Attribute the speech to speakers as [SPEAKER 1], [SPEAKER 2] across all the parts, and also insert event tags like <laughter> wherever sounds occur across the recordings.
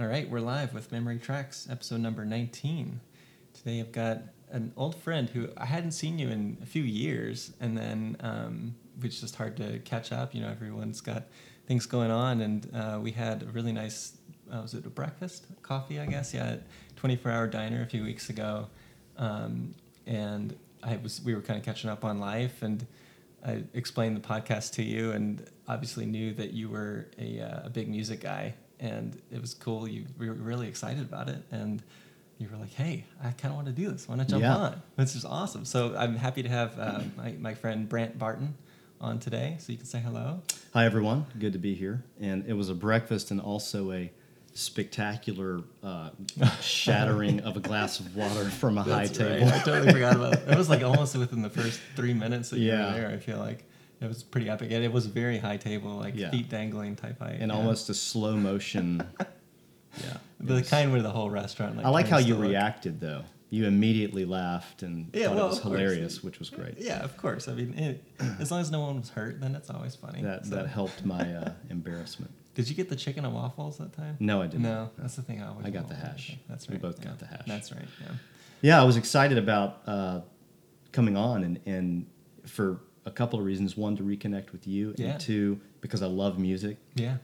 [SPEAKER 1] All right, we're live with Memory Tracks, episode number 19. Today I've got an old friend who I hadn't seen you in a few years, and then um, it's just hard to catch up. You know, everyone's got things going on, and uh, we had a really nice, uh, was it a breakfast? Coffee, I guess? Yeah, 24 hour diner a few weeks ago. Um, and I was, we were kind of catching up on life, and I explained the podcast to you, and obviously knew that you were a, uh, a big music guy, and it was cool. You we were really excited about it, and you were like, "Hey, I kind of want to do this. Want to jump
[SPEAKER 2] Yeah.
[SPEAKER 1] on?" This is awesome. So I'm happy to have uh, my my friend Brant Barton on today, so you can say hello.
[SPEAKER 2] Hi, everyone. Good to be here. And it was a breakfast and also a spectacular uh, shattering of a glass of water from a high
[SPEAKER 1] That's right.
[SPEAKER 2] table.
[SPEAKER 1] I totally forgot about it. It was like almost within the first three minutes that you were there. I feel like it was pretty epic, and it was very high table, like
[SPEAKER 2] Yeah.
[SPEAKER 1] feet dangling type height,
[SPEAKER 2] And
[SPEAKER 1] yeah.
[SPEAKER 2] almost a slow motion. <laughs> Yeah.
[SPEAKER 1] the
[SPEAKER 2] was-
[SPEAKER 1] kind where the whole restaurant. Like,
[SPEAKER 2] I like how you
[SPEAKER 1] look-
[SPEAKER 2] reacted, though. You immediately laughed and
[SPEAKER 1] Yeah,
[SPEAKER 2] thought
[SPEAKER 1] well,
[SPEAKER 2] it was hilarious, which was great.
[SPEAKER 1] Yeah, of course. I mean, it, <clears throat> as long as no one was hurt, then it's always funny.
[SPEAKER 2] That,
[SPEAKER 1] So-
[SPEAKER 2] that helped my uh, embarrassment. <laughs>
[SPEAKER 1] Did you get the chicken and waffles that time?
[SPEAKER 2] No, I didn't.
[SPEAKER 1] No, that's the thing. I always.
[SPEAKER 2] I got the hash.
[SPEAKER 1] That's
[SPEAKER 2] We
[SPEAKER 1] right.
[SPEAKER 2] both
[SPEAKER 1] yeah.
[SPEAKER 2] got the hash.
[SPEAKER 1] That's right. Yeah.
[SPEAKER 2] Yeah, I was excited about uh, coming on and, and for a couple of reasons. One, to reconnect with you,
[SPEAKER 1] Yeah.
[SPEAKER 2] and two, because I love music,
[SPEAKER 1] Yeah.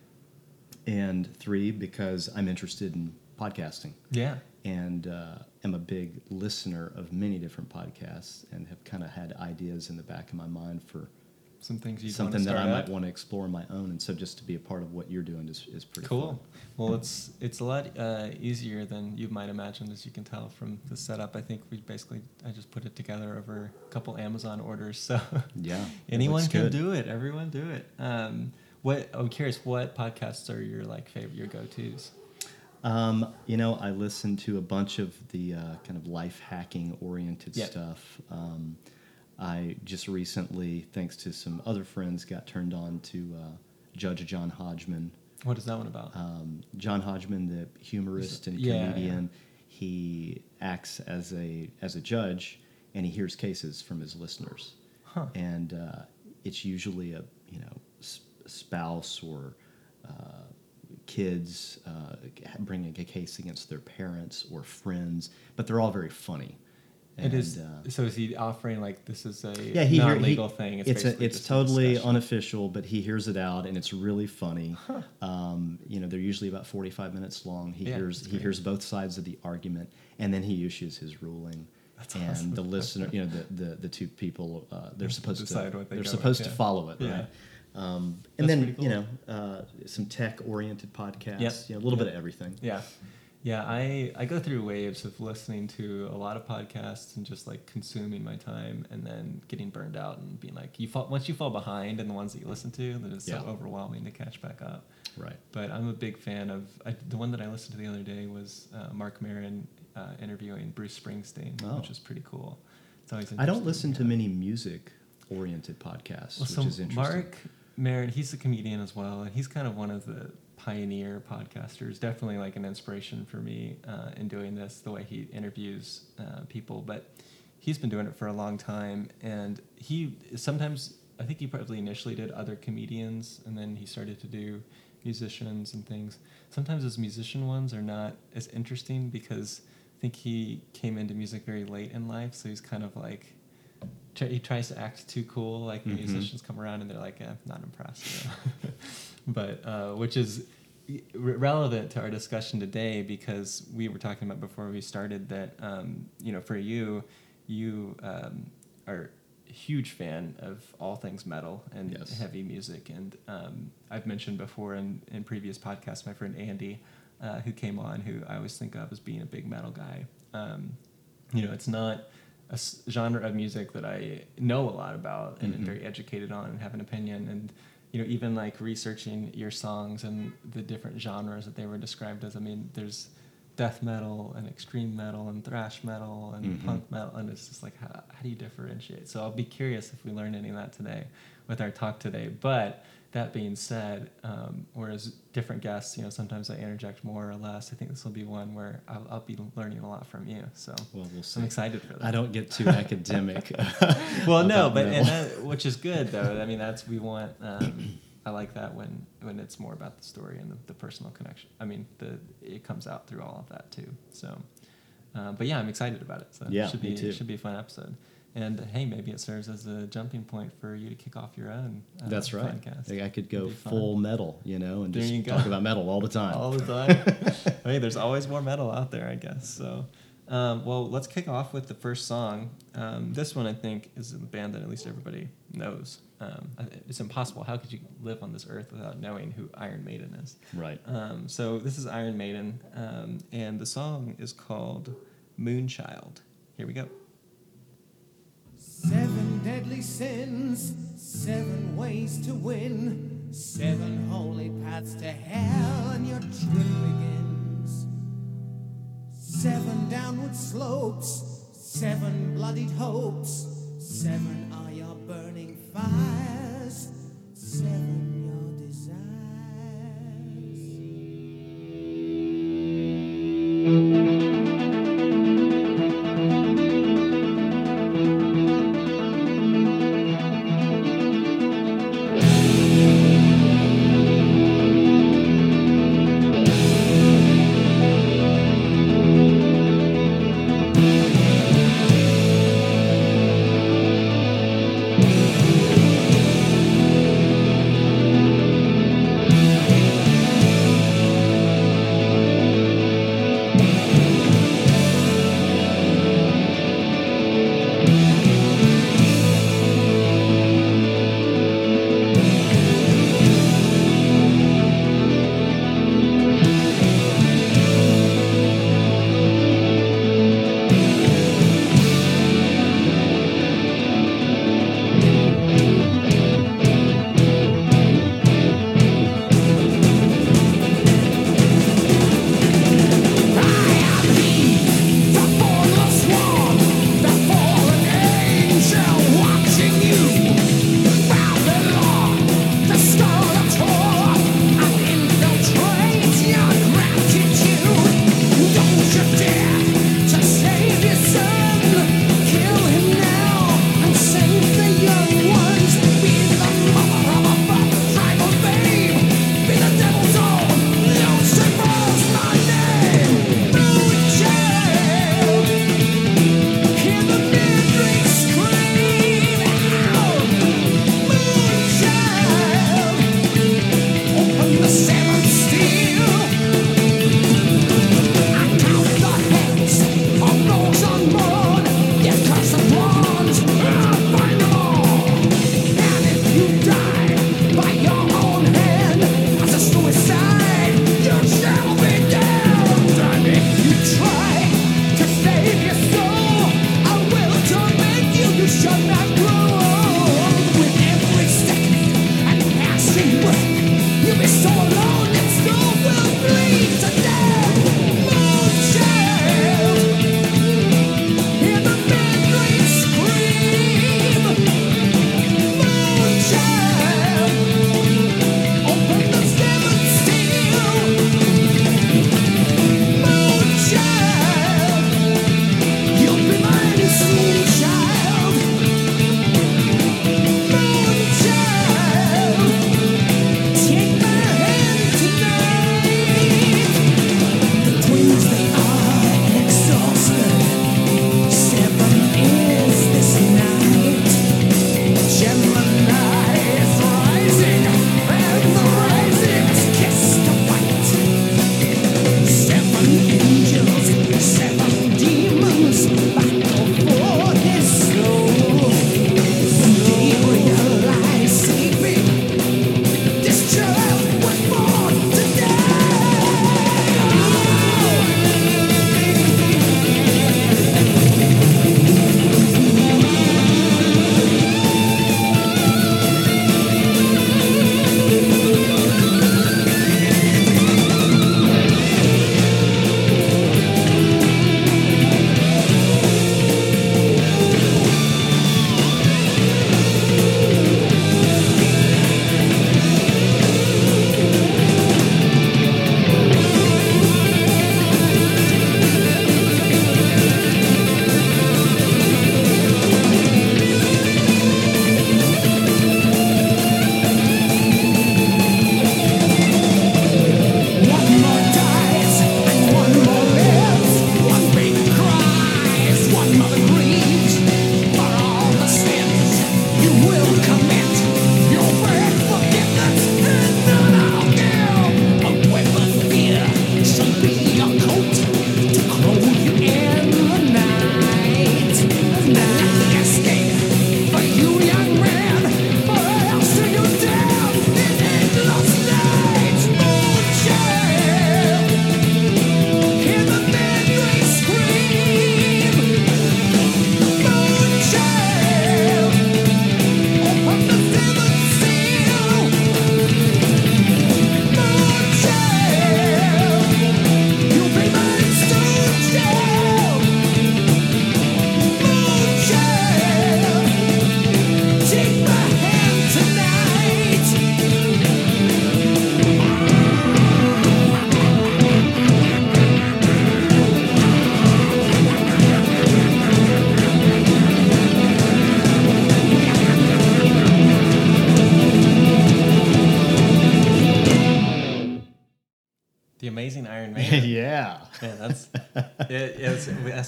[SPEAKER 2] and three, because I'm interested in podcasting
[SPEAKER 1] Yeah.
[SPEAKER 2] and uh, am a big listener of many different podcasts and have kind of had ideas in the back of my mind for
[SPEAKER 1] Some things you
[SPEAKER 2] something that I might want to explore on my own. And so just to be a part of what you're doing is, is pretty
[SPEAKER 1] Cool.
[SPEAKER 2] fun.
[SPEAKER 1] Well, it's it's a lot uh, easier than you might imagine, as you can tell from the setup. I think we basically I just put it together over a couple Amazon orders, so
[SPEAKER 2] Yeah, <laughs>
[SPEAKER 1] anyone can
[SPEAKER 2] good.
[SPEAKER 1] do it. Everyone do it. Um, what I'm curious, what podcasts are your like favorite, your go tos?
[SPEAKER 2] Um, you know, I listen to a bunch of the uh, kind of life hacking oriented
[SPEAKER 1] Yep.
[SPEAKER 2] stuff. Um, I just recently, thanks to some other friends, got turned on to uh, Judge John Hodgman.
[SPEAKER 1] What is that one about?
[SPEAKER 2] Um, John Hodgman, the humorist and
[SPEAKER 1] Yeah,
[SPEAKER 2] comedian, he acts as a as a judge, and he hears cases from his listeners,
[SPEAKER 1] Huh.
[SPEAKER 2] and uh, it's usually a you know spouse or uh, kids uh, bringing a case against their parents or friends, but they're all very funny.
[SPEAKER 1] It is.
[SPEAKER 2] uh,
[SPEAKER 1] so is he offering like this is a
[SPEAKER 2] yeah, he
[SPEAKER 1] non-legal
[SPEAKER 2] he-
[SPEAKER 1] thing?
[SPEAKER 2] It's it's, a, it's totally
[SPEAKER 1] discussion.
[SPEAKER 2] unofficial, but he hears it out, and it's really funny. <laughs> Um, you know, they're usually about forty five minutes long. He
[SPEAKER 1] Yeah,
[SPEAKER 2] hears he
[SPEAKER 1] great.
[SPEAKER 2] hears both sides of the argument, and then he issues his ruling.
[SPEAKER 1] That's
[SPEAKER 2] and
[SPEAKER 1] awesome.
[SPEAKER 2] the listener, you know, the the, the two people, uh, they're supposed
[SPEAKER 1] Decide
[SPEAKER 2] to
[SPEAKER 1] what they
[SPEAKER 2] they're supposed
[SPEAKER 1] with,
[SPEAKER 2] to
[SPEAKER 1] yeah.
[SPEAKER 2] follow it,
[SPEAKER 1] Yeah.
[SPEAKER 2] right? Um,
[SPEAKER 1] That's
[SPEAKER 2] and then
[SPEAKER 1] pretty
[SPEAKER 2] you know uh, some tech oriented podcasts,
[SPEAKER 1] Yep.
[SPEAKER 2] you know, a little
[SPEAKER 1] Yep.
[SPEAKER 2] bit of everything.
[SPEAKER 1] Yeah. Yeah, I, I go through waves of listening to a lot of podcasts and just like consuming my time and then getting burned out and being like you fall once you fall behind in the ones that you listen to, then it's
[SPEAKER 2] Yeah.
[SPEAKER 1] so overwhelming to catch back up.
[SPEAKER 2] Right.
[SPEAKER 1] But I'm a big fan of I, the one that I listened to the other day was uh, Marc Maron uh, interviewing Bruce Springsteen,
[SPEAKER 2] Oh.
[SPEAKER 1] which is pretty cool. It's always
[SPEAKER 2] I don't listen to many music oriented podcasts,
[SPEAKER 1] Well,
[SPEAKER 2] which
[SPEAKER 1] so
[SPEAKER 2] is interesting.
[SPEAKER 1] Marc Maron, he's a comedian as well, and he's kind of one of the pioneer podcasters. Definitely like an inspiration for me uh, in doing this, the way he interviews uh, people. But he's been doing it for a long time, and he sometimes I think he probably initially did other comedians, and then he started to do musicians and things. Sometimes his musician ones are not as interesting because I think he came into music very late in life, so he's kind of like he tries to act too cool. Like the
[SPEAKER 2] Mhm.
[SPEAKER 1] musicians come around and they're like, eh, not impressed. You <laughs> know? <laughs> but uh, which is re- relevant to our discussion today because we were talking about before we started that um, you know for you, you um, are a huge fan of all things metal and
[SPEAKER 2] Yes.
[SPEAKER 1] heavy music, and um, I've mentioned before in in previous podcasts, my friend Andy. Uh, who came on? Who I always think of as being a big metal guy. Um, you know, it's not a genre of music that I know a lot about and am
[SPEAKER 2] Mhm.
[SPEAKER 1] very educated on and have an opinion. And you know, even like researching your songs and the different genres that they were described as. I mean, there's death metal and extreme metal and thrash metal and
[SPEAKER 2] Mhm.
[SPEAKER 1] punk metal, and it's just like how, how do you differentiate? So I'll be curious if we learn any of that today with our talk today. But that being said, um, whereas different guests, you know, sometimes I interject more or less. I think this will be one where I'll, I'll be learning a lot from you. So
[SPEAKER 2] Well, we'll.
[SPEAKER 1] I'm excited for that.
[SPEAKER 2] I don't get too academic. <laughs>
[SPEAKER 1] well, <laughs> no, but and that, which is good though. I mean, that's we want um, <clears throat> I like that when when it's more about the story and the, the personal connection. I mean, the it comes out through all of that too. So, uh, but yeah, I'm excited about it. So
[SPEAKER 2] Yeah,
[SPEAKER 1] it should be
[SPEAKER 2] too.
[SPEAKER 1] it should be a fun episode. And hey, maybe it serves as a jumping point for you to kick off your own. Uh,
[SPEAKER 2] That's right.
[SPEAKER 1] Podcast.
[SPEAKER 2] I could go full metal, you know, and just talk about metal all the time.
[SPEAKER 1] all the <laughs> time. <laughs> hey, there's always more metal out there, I guess. So, um, well, let's kick off with the first song. Um, this one, I think, is a band that at least everybody knows. Um, it's impossible. How could you live on this earth without knowing who Iron Maiden is?
[SPEAKER 2] Right.
[SPEAKER 1] Um, so this is Iron Maiden, um, and the song is called Moonchild. Here we go.
[SPEAKER 3] Seven deadly sins, seven ways to win, seven holy paths to hell, and your trip begins. Seven downward slopes, seven bloodied hopes, seven are your burning fires,
[SPEAKER 1] I've.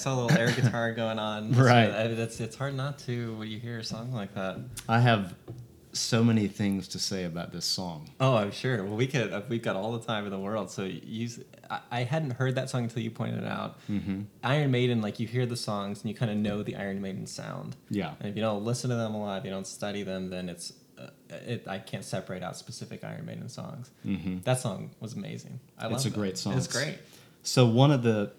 [SPEAKER 1] Saw a little air guitar going on. So
[SPEAKER 2] Right.
[SPEAKER 1] I- that's it's hard not to when you hear a song like that.
[SPEAKER 2] I have so many things to say about this song.
[SPEAKER 1] Oh, I'm sure. Well, we could. uh, We've got all the time in the world. So use. I, I hadn't heard that song until you pointed it out.
[SPEAKER 2] Mm-hmm.
[SPEAKER 1] Iron Maiden, like you hear the songs and you kind of know the Iron Maiden sound.
[SPEAKER 2] Yeah.
[SPEAKER 1] And if you don't listen to them a lot, if you don't study them, then it's. Uh, it, I can't separate out specific Iron Maiden songs.
[SPEAKER 2] Mhm.
[SPEAKER 1] That song was amazing. I love it.
[SPEAKER 2] It's a great song.
[SPEAKER 1] It's great.
[SPEAKER 2] So one of the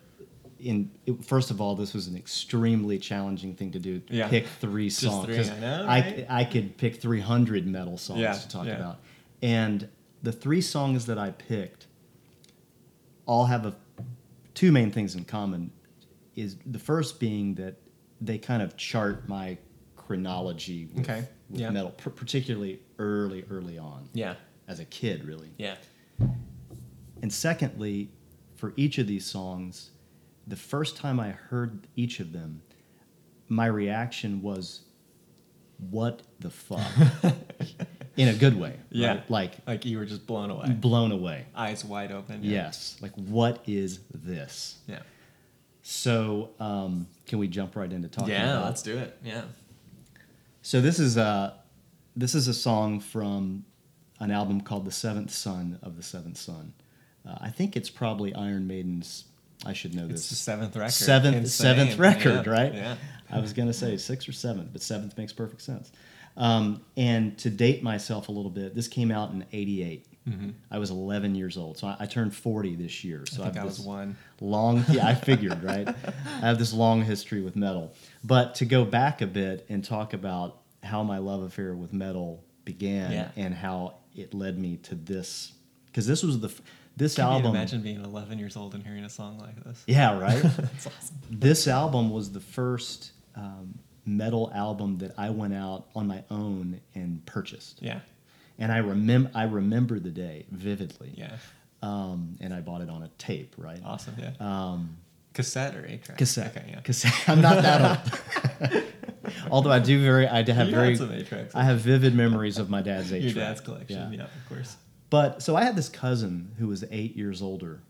[SPEAKER 2] in it, first of all, this was an extremely challenging thing to do.
[SPEAKER 1] Yeah.
[SPEAKER 2] Pick three songs.
[SPEAKER 1] three, I know, right?
[SPEAKER 2] I could pick 300 metal songs
[SPEAKER 1] Yeah,
[SPEAKER 2] to talk
[SPEAKER 1] yeah.
[SPEAKER 2] about. And the three songs that I picked all have a, two main things in common. Is the first being that they kind of chart my chronology with,
[SPEAKER 1] Okay,
[SPEAKER 2] with
[SPEAKER 1] yeah.
[SPEAKER 2] metal, particularly early, early on
[SPEAKER 1] Yeah.
[SPEAKER 2] as a kid, really.
[SPEAKER 1] Yeah.
[SPEAKER 2] And secondly, for each of these songs, the first time I heard each of them, my reaction was, "What the fuck?" <laughs> In a good way.
[SPEAKER 1] Yeah.
[SPEAKER 2] right? Like
[SPEAKER 1] Like you were just blown away.
[SPEAKER 2] blown away.
[SPEAKER 1] Eyes wide open. Yeah.
[SPEAKER 2] Yes. Like what is this?
[SPEAKER 1] Yeah.
[SPEAKER 2] So, um, can we jump right into talking
[SPEAKER 1] Yeah. Let's do it. Yeah.
[SPEAKER 2] So this is a this is a song from an album called "The Seventh Son of the Seventh Son." Uh, I think it's probably Iron Maiden's. I should know
[SPEAKER 1] It's the
[SPEAKER 2] this.
[SPEAKER 1] seventh record.
[SPEAKER 2] Seventh
[SPEAKER 1] Insane.
[SPEAKER 2] seventh record,
[SPEAKER 1] Yeah,
[SPEAKER 2] right?
[SPEAKER 1] Yeah.
[SPEAKER 2] I was gonna say six or seventh, but seventh makes perfect sense. Um, and to date myself a little bit, this came out in '88. I was 11 years old, so I, I turned 40 this year. So
[SPEAKER 1] Mm-hmm. I think I was one.
[SPEAKER 2] long yeah i <laughs> figured right i have this long history with metal but to go back a bit and talk about how my love affair with metal began
[SPEAKER 1] Yeah.
[SPEAKER 2] and how it led me to this because this was the this
[SPEAKER 1] Can you
[SPEAKER 2] album
[SPEAKER 1] imagine being 11 years old and hearing a song like this?
[SPEAKER 2] yeah right <laughs>
[SPEAKER 1] That's awesome.
[SPEAKER 2] this album was the first um, metal album that i went out on my own and purchased
[SPEAKER 1] Yeah.
[SPEAKER 2] and i remember i remember the day vividly
[SPEAKER 1] Yeah.
[SPEAKER 2] um, and i bought it on a tape right
[SPEAKER 1] Awesome. Yeah.
[SPEAKER 2] um,
[SPEAKER 1] Cassette or eight track?
[SPEAKER 2] cassette.
[SPEAKER 1] Okay. Yeah.
[SPEAKER 2] Cassette. I'm not that old. <laughs> Although I do very, I have
[SPEAKER 1] You
[SPEAKER 2] very. I have vivid memories of my dad's eight
[SPEAKER 1] Your
[SPEAKER 2] track.
[SPEAKER 1] dad's collection. Yeah. of course.
[SPEAKER 2] But so I had this cousin who was eight years older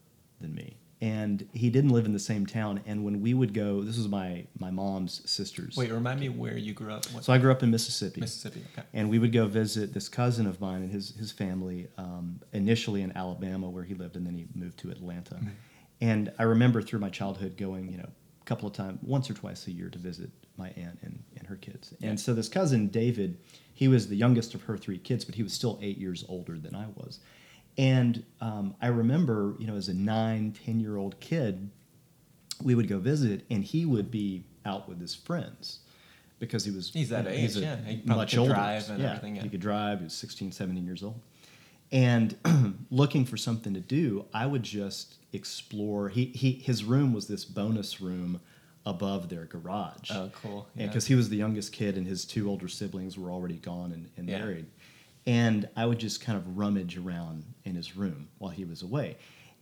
[SPEAKER 2] than me, and he didn't live in the same town. And when we would go, this was my my mom's sister's.
[SPEAKER 1] Wait, remind me where you grew up. What,
[SPEAKER 2] So I grew up in Mississippi.
[SPEAKER 1] Mississippi. Okay.
[SPEAKER 2] And we would go visit this cousin of mine and his his family, um, initially in Alabama where he lived, and then he moved to Atlanta.
[SPEAKER 1] Mm-hmm.
[SPEAKER 2] And I remember through my childhood going, you know, a couple of times, once or twice a year to visit my aunt and, and her kids. And so this cousin David, he was the youngest of her three kids, but he was still eight years older than I was. And um, I remember, you know, as a nine, ten year old kid, we would go visit, and he would be out with his friends because he was
[SPEAKER 1] He's that
[SPEAKER 2] you know,
[SPEAKER 1] age,
[SPEAKER 2] a-
[SPEAKER 1] yeah. He
[SPEAKER 2] much
[SPEAKER 1] could
[SPEAKER 2] older.
[SPEAKER 1] drive and
[SPEAKER 2] yeah,
[SPEAKER 1] everything, yeah.
[SPEAKER 2] He could drive. He was 16, 17 years old. And <clears throat> looking for something to do, I would just explore. He, he his room was this bonus room above their garage.
[SPEAKER 1] Oh, cool.
[SPEAKER 2] And
[SPEAKER 1] Yeah.
[SPEAKER 2] because he was the youngest kid, and his two older siblings were already gone and, and
[SPEAKER 1] Yeah.
[SPEAKER 2] married, and I would just kind of rummage around in his room while he was away.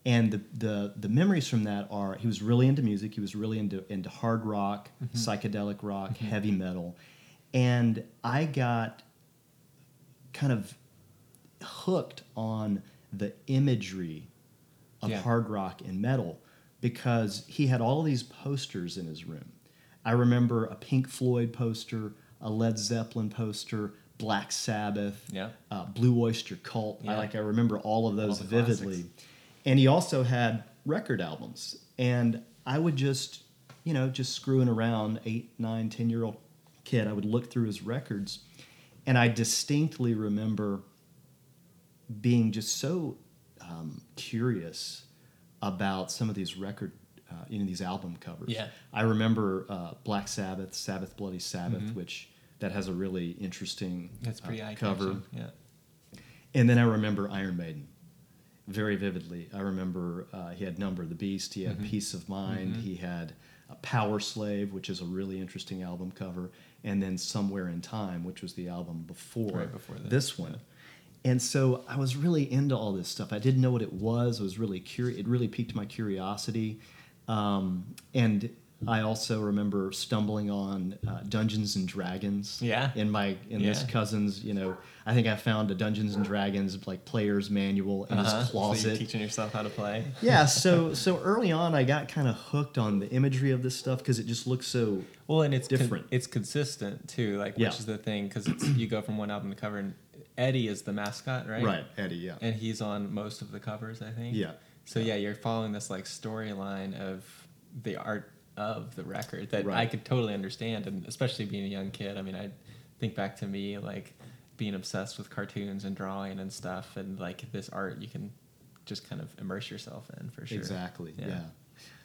[SPEAKER 2] And the, the the memories from that are he was really into music. He was really into into hard rock,
[SPEAKER 1] Mm-hmm.
[SPEAKER 2] psychedelic rock, heavy metal, and I got kind of hooked on the imagery of
[SPEAKER 1] Yeah.
[SPEAKER 2] hard rock and metal because he had all these posters in his room. I remember a Pink Floyd poster, a Led Zeppelin poster, Black Sabbath,
[SPEAKER 1] Yeah.
[SPEAKER 2] uh, Blue Oyster Cult. I like I remember all of those
[SPEAKER 1] the
[SPEAKER 2] vividly.
[SPEAKER 1] classics.
[SPEAKER 2] And he also had record albums, and I would just, you know, just screwing around, eight, nine, ten year old kid. I would look through his records, and I distinctly remember being just so um, curious about some of these record, uh, you know, these album covers.
[SPEAKER 1] Yeah.
[SPEAKER 2] I remember uh, Black Sabbath, Sabbath Bloody Sabbath,
[SPEAKER 1] Mhm.
[SPEAKER 2] which that has a really interesting
[SPEAKER 1] That's pretty
[SPEAKER 2] uh, cover.
[SPEAKER 1] Yeah.
[SPEAKER 2] And then I remember Iron Maiden very vividly. I remember uh, he had Number of the Beast, he
[SPEAKER 1] Mm-hmm.
[SPEAKER 2] had Piece of Mind, he had uh, Powerslave, which is a really interesting album cover, and then Somewhere in Time, which was the album before,
[SPEAKER 1] Right before this,
[SPEAKER 2] this one. And so I was really into all this stuff. I didn't know what it was. I was really curious. It really piqued my curiosity. Um, and I also remember stumbling on uh, Dungeons and Dragons.
[SPEAKER 1] Yeah.
[SPEAKER 2] In my in this cousin's, you know, I think I found a Dungeons and Dragons like player's manual in
[SPEAKER 1] Uh-huh.
[SPEAKER 2] his
[SPEAKER 1] So you're
[SPEAKER 2] closet.
[SPEAKER 1] teaching yourself how to play.
[SPEAKER 2] yeah. So <laughs> so early on, I got kind of hooked on the imagery of this stuff because it just looks so.
[SPEAKER 1] Well, and it's con-
[SPEAKER 2] Different.
[SPEAKER 1] it's consistent too, like
[SPEAKER 2] Yeah.
[SPEAKER 1] which is the thing because you go from one album to cover, and Eddie is the mascot, right?
[SPEAKER 2] Right, Eddie. Yeah.
[SPEAKER 1] And he's on most of the covers, I think.
[SPEAKER 2] Yeah.
[SPEAKER 1] So yeah, you're following this like storyline of the art of the record that I could totally understand, and especially being a young kid. I mean, I think back to me like being obsessed with cartoons and drawing and stuff, and like this art you can just kind of immerse yourself in for sure.
[SPEAKER 2] Exactly.
[SPEAKER 1] Yeah.
[SPEAKER 2] Yeah.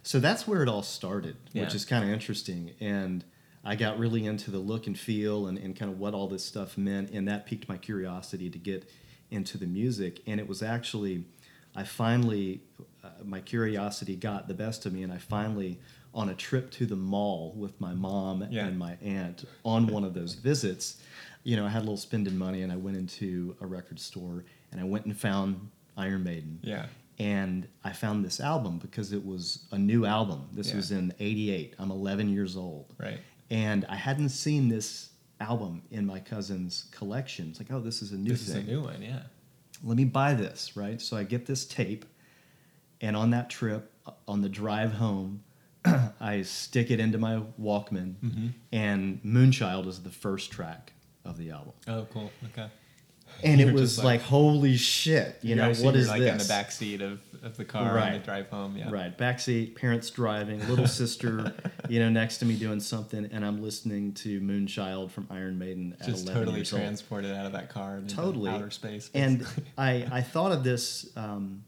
[SPEAKER 2] So that's where it all started, which is kind of interesting. And I got really into the look and feel and, and kind of what all this stuff meant. And that piqued my curiosity to get into the music. And it was actually, I finally, uh, my curiosity got the best of me. And I finally, on a trip to the mall with my mom
[SPEAKER 1] Yeah.
[SPEAKER 2] and my aunt on one of those visits, you know, I had a little spending money and I went into a record store and I went and found Iron Maiden
[SPEAKER 1] Yeah.
[SPEAKER 2] and I found this album because it was a new album. This
[SPEAKER 1] Yeah.
[SPEAKER 2] was in '88. I'm 11 years old,
[SPEAKER 1] Right.
[SPEAKER 2] And I hadn't seen this album in my cousin's collection. It's like, oh, this is a new
[SPEAKER 1] This is a new one. Yeah.
[SPEAKER 2] Let me buy this, right? So I get this tape, and on that trip, on the drive home, <clears throat> I stick it into my Walkman,
[SPEAKER 1] Mm-hmm.
[SPEAKER 2] and Moonchild is the first track of the album.
[SPEAKER 1] Oh, cool. Okay.
[SPEAKER 2] And
[SPEAKER 1] You're
[SPEAKER 2] it was like,
[SPEAKER 1] like-
[SPEAKER 2] holy shit, you know, what is
[SPEAKER 1] like
[SPEAKER 2] this?
[SPEAKER 1] in the back seat of, of the car on
[SPEAKER 2] Right.
[SPEAKER 1] the drive home? Yeah.
[SPEAKER 2] Right, backseat, parents driving, little <laughs> sister, you know, next to me doing something, and I'm listening to Moonchild from Iron Maiden at
[SPEAKER 1] Just
[SPEAKER 2] 11
[SPEAKER 1] totally
[SPEAKER 2] years old.
[SPEAKER 1] transported out of that car
[SPEAKER 2] Totally,
[SPEAKER 1] outer space.
[SPEAKER 2] And. I, <laughs> I thought of this um,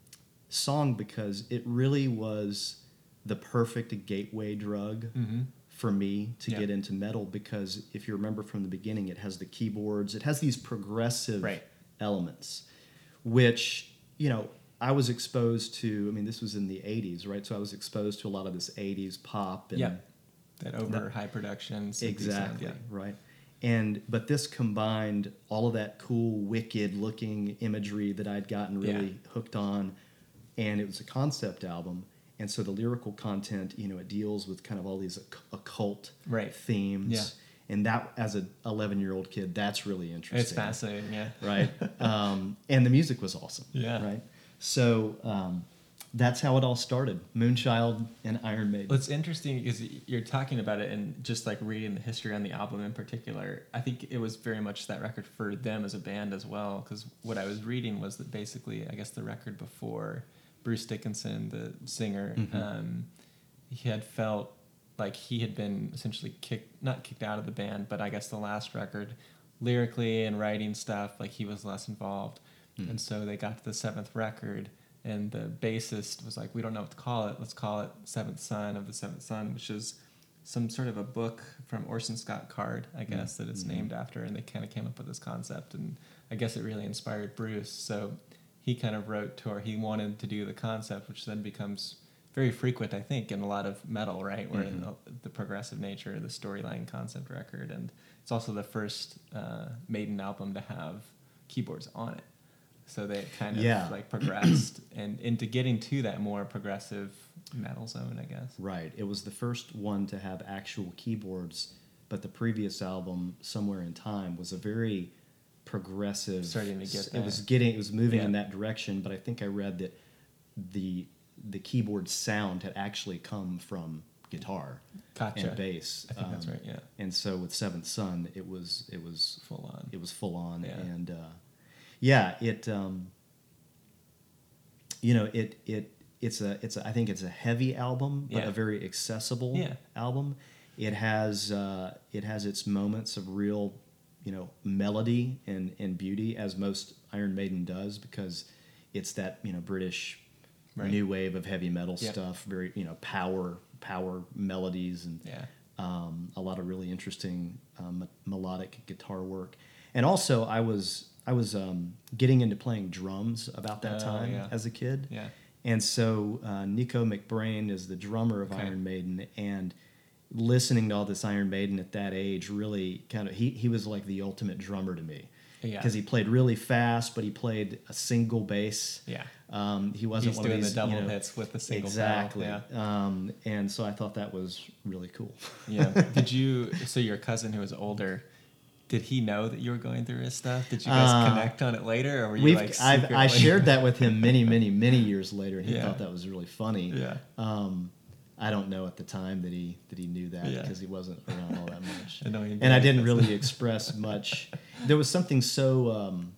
[SPEAKER 2] song because it really was the perfect gateway drug
[SPEAKER 1] Mhm.
[SPEAKER 2] For me to
[SPEAKER 1] Yeah.
[SPEAKER 2] get into metal because if you remember from the beginning, it has the keyboards, it has these progressive
[SPEAKER 1] Right.
[SPEAKER 2] elements, which, you know, I was exposed to, I mean, this was in the 80s, right? So I was exposed to a lot of this 80s pop and
[SPEAKER 1] yeah, that over high production. synthy sound,
[SPEAKER 2] exactly
[SPEAKER 1] yeah.
[SPEAKER 2] right and but this combined all of that cool wicked looking imagery that i'd gotten really
[SPEAKER 1] Yeah.
[SPEAKER 2] hooked on and it was a concept album and so the lyrical content you know it deals with kind of all these occult
[SPEAKER 1] Right.
[SPEAKER 2] themes
[SPEAKER 1] Yeah.
[SPEAKER 2] and that as a 11 year old kid that's really interesting
[SPEAKER 1] It's fascinating. Yeah.
[SPEAKER 2] right <laughs> um, and the music was awesome
[SPEAKER 1] Yeah.
[SPEAKER 2] right so um, that's how it all started moonchild and iron maiden
[SPEAKER 1] it's interesting because you're talking about it and just like reading the history on the album in particular. I think it was very much that record for them as a band as well. Because what I was reading was that basically, I guess the record before Bruce Dickinson, the singer,
[SPEAKER 2] Mhm.
[SPEAKER 1] um, he had felt like he had been essentially kicked, not kicked out of the band, but I guess the last record, lyrically and writing stuff, like he was less involved.
[SPEAKER 2] Mm.
[SPEAKER 1] And so they got to the seventh record, and the bassist was like, "We don't know what to call it. Let's call it Seventh Son of the Seventh Son," which is some sort of a book from Orson Scott Card, I guess, that it's
[SPEAKER 2] Mhm.
[SPEAKER 1] named after. And they kind of came up with this concept, and I guess it really inspired Bruce. So he kind of wrote to, or he wanted to do the concept, which then becomes very frequent, I think, in a lot of metal, right? Where
[SPEAKER 2] Mhm.
[SPEAKER 1] the, the progressive nature, the storyline concept record, and it's also the first uh, Maiden album to have keyboards on it. So they kind of
[SPEAKER 2] Yeah.
[SPEAKER 1] like progressed <clears throat> and into getting to that more progressive metal zone, I guess.
[SPEAKER 2] Right. It was the first one to have actual keyboards, but the previous album, Somewhere in Time, was a very progressive.
[SPEAKER 1] Starting to get
[SPEAKER 2] It was getting. It was moving in that direction, but I think I read that the the keyboard sound had actually come from guitar
[SPEAKER 1] Gotcha.
[SPEAKER 2] and bass.
[SPEAKER 1] I think that's
[SPEAKER 2] Um,
[SPEAKER 1] right. Yeah,
[SPEAKER 2] And so with Seventh Son, it was it was
[SPEAKER 1] full on.
[SPEAKER 2] it was full on
[SPEAKER 1] Yeah.
[SPEAKER 2] and uh, yeah it um, you know it it it's a it's a, I think it's a heavy album but
[SPEAKER 1] Yeah.
[SPEAKER 2] a very accessible
[SPEAKER 1] Yeah.
[SPEAKER 2] album it has uh, it has its moments of real you know melody and and beauty as most Iron Maiden does because it's that you know British
[SPEAKER 1] Right.
[SPEAKER 2] new wave of heavy metal
[SPEAKER 1] Yep.
[SPEAKER 2] stuff very you know power power melodies and
[SPEAKER 1] Yeah.
[SPEAKER 2] um, a lot of really interesting um, melodic guitar work. And also, I was I was um, getting into playing drums about that
[SPEAKER 1] Oh,
[SPEAKER 2] time
[SPEAKER 1] yeah.
[SPEAKER 2] as a kid.
[SPEAKER 1] Yeah.
[SPEAKER 2] And so uh, Nicko McBrain is the drummer of
[SPEAKER 1] Okay.
[SPEAKER 2] Iron Maiden, and listening to all this Iron Maiden at that age really kind of he he was like the ultimate drummer to me.
[SPEAKER 1] Yeah.
[SPEAKER 2] because he played really fast, but he played a single bass.
[SPEAKER 1] Yeah.
[SPEAKER 2] Um, he wasn't
[SPEAKER 1] He's
[SPEAKER 2] one
[SPEAKER 1] doing
[SPEAKER 2] of these
[SPEAKER 1] the double
[SPEAKER 2] you know,
[SPEAKER 1] hits with the single
[SPEAKER 2] exactly.
[SPEAKER 1] pedal.
[SPEAKER 2] Um, and so I thought that was really cool.
[SPEAKER 1] Yeah. yeah. Did you? So your cousin who was older. Did he know that you were going through his stuff? Did you guys
[SPEAKER 2] Uh,
[SPEAKER 1] connect on it later, or were you like
[SPEAKER 2] I shared <laughs> that with him many, many, many years later, and he
[SPEAKER 1] Yeah.
[SPEAKER 2] thought that was really funny.
[SPEAKER 1] Yeah.
[SPEAKER 2] Um, I don't know at the time that he that he knew that
[SPEAKER 1] Yeah.
[SPEAKER 2] because he wasn't around all that much. <laughs>
[SPEAKER 1] I
[SPEAKER 2] and I
[SPEAKER 1] did.
[SPEAKER 2] didn't really <laughs> express much. There was something so um,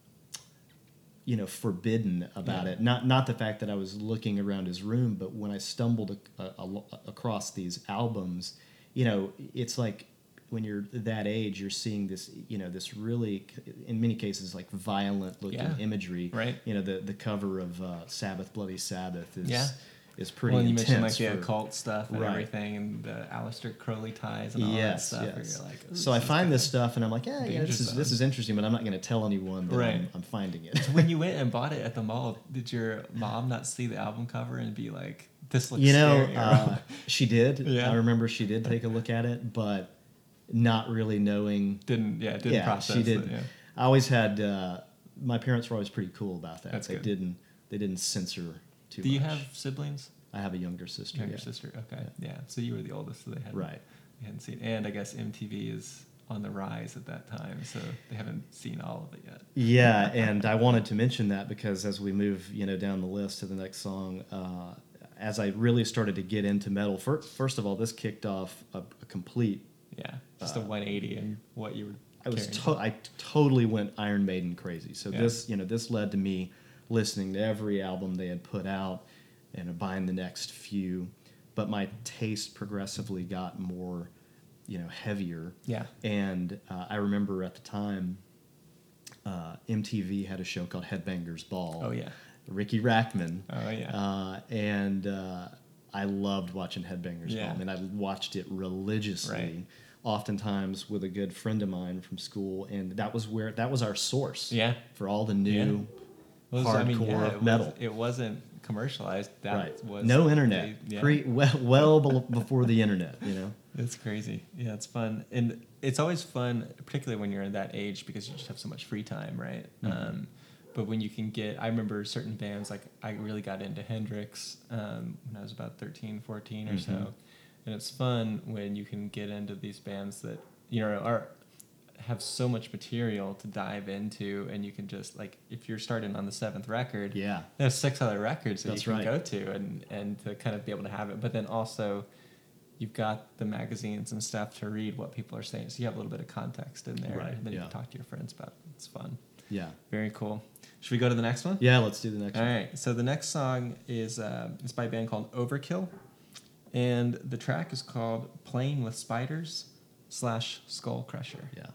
[SPEAKER 2] you know forbidden about
[SPEAKER 1] Yeah.
[SPEAKER 2] it. Not not the fact that I was looking around his room, but when I stumbled a, a, a- across these albums, you know, it's like when you're that age, you're seeing this, you know, this really, in many cases, like violent looking
[SPEAKER 1] Yeah.
[SPEAKER 2] imagery.
[SPEAKER 1] Right.
[SPEAKER 2] You know, the the cover of uh, Sabbath, Bloody Sabbath is
[SPEAKER 1] Yeah.
[SPEAKER 2] Is pretty
[SPEAKER 1] well, you
[SPEAKER 2] intense.
[SPEAKER 1] mentioned like the occult stuff and
[SPEAKER 2] Right.
[SPEAKER 1] everything, and the Aleister Crowley ties and all
[SPEAKER 2] yes,
[SPEAKER 1] that stuff.
[SPEAKER 2] Yes.
[SPEAKER 1] like, "Ooh,
[SPEAKER 2] so I find
[SPEAKER 1] good."
[SPEAKER 2] this stuff, and I'm like, yeah, yeah, this is this is interesting, but I'm not going to tell anyone that
[SPEAKER 1] Right.
[SPEAKER 2] I'm, I'm finding it.
[SPEAKER 1] when you <laughs> went and bought it at the mall, did your mom not see the album cover and be like, "This looks
[SPEAKER 2] you know,
[SPEAKER 1] scary," or-
[SPEAKER 2] uh, she did. <laughs>
[SPEAKER 1] Yeah.
[SPEAKER 2] I remember she did take a look at it, but not really knowing.
[SPEAKER 1] didn't yeah didn't
[SPEAKER 2] yeah,
[SPEAKER 1] process
[SPEAKER 2] she
[SPEAKER 1] it.
[SPEAKER 2] did.
[SPEAKER 1] Yeah.
[SPEAKER 2] I always had. Uh, my parents were always pretty cool about that.
[SPEAKER 1] That's
[SPEAKER 2] they
[SPEAKER 1] good.
[SPEAKER 2] didn't. They didn't censor too
[SPEAKER 1] Do
[SPEAKER 2] much.
[SPEAKER 1] you have siblings?
[SPEAKER 2] I have a younger sister.
[SPEAKER 1] Younger
[SPEAKER 2] yeah.
[SPEAKER 1] sister. Okay. Yeah. So you were the oldest, so they hadn't
[SPEAKER 2] Right.
[SPEAKER 1] they hadn't seen. And I guess MTV is on the rise at that time, so they haven't seen all of it yet.
[SPEAKER 2] Yeah, and I wanted to mention that because as we move, you know, down the list to the next song, uh, as I really started to get into metal, fir- first of all, this kicked off a, a complete.
[SPEAKER 1] Yeah. Just a 180 and what you were.
[SPEAKER 2] I was to- I totally went Iron Maiden crazy. So
[SPEAKER 1] Yeah.
[SPEAKER 2] this, you know, this led to me listening to every album they had put out and buying the next few. But my taste progressively got more, you know, heavier.
[SPEAKER 1] Yeah.
[SPEAKER 2] And uh, I remember at the time, uh, MTV had a show called Headbangers Ball.
[SPEAKER 1] Oh yeah.
[SPEAKER 2] Riki Rachtman.
[SPEAKER 1] Oh yeah.
[SPEAKER 2] Uh, and uh, I loved watching Headbangers
[SPEAKER 1] Yeah.
[SPEAKER 2] Ball. I mean, I watched it religiously,
[SPEAKER 1] Right.
[SPEAKER 2] oftentimes with a good friend of mine from school, and that was where that was our source.
[SPEAKER 1] Yeah.
[SPEAKER 2] For all the new
[SPEAKER 1] it was-
[SPEAKER 2] hardcore
[SPEAKER 1] I mean, yeah, it
[SPEAKER 2] metal.
[SPEAKER 1] Was, it wasn't commercialized. That
[SPEAKER 2] right.
[SPEAKER 1] was
[SPEAKER 2] no internet.
[SPEAKER 1] they- yeah.
[SPEAKER 2] Pre well, well before the internet. You know.
[SPEAKER 1] It's crazy. Yeah, it's fun, and it's always fun, particularly when you're in that age, because you just have so much free time, right?
[SPEAKER 2] Mhm.
[SPEAKER 1] Um, but when you can get, I remember certain bands like I really got into Hendrix um, when I was about 13, 14 or so,
[SPEAKER 2] Mhm.
[SPEAKER 1] and it's fun when you can get into these bands that you know are have so much material to dive into, and you can just like if you're starting on the seventh record,
[SPEAKER 2] Yeah.
[SPEAKER 1] there's six other records that
[SPEAKER 2] That's
[SPEAKER 1] you can
[SPEAKER 2] right.
[SPEAKER 1] go to and and to kind of be able to have it but then also you've got the magazines and stuff to read what people are saying so you have a little bit of context in there
[SPEAKER 2] Right,
[SPEAKER 1] and then you can talk to your friends about it it's fun
[SPEAKER 2] Yeah.
[SPEAKER 1] very cool should we go to the next one
[SPEAKER 2] Yeah. Let's do the next
[SPEAKER 1] all
[SPEAKER 2] one.
[SPEAKER 1] All right. so the next song is uh, it's by a band called overkill and the track is called playing with spiders slash skull crusher
[SPEAKER 2] Yeah.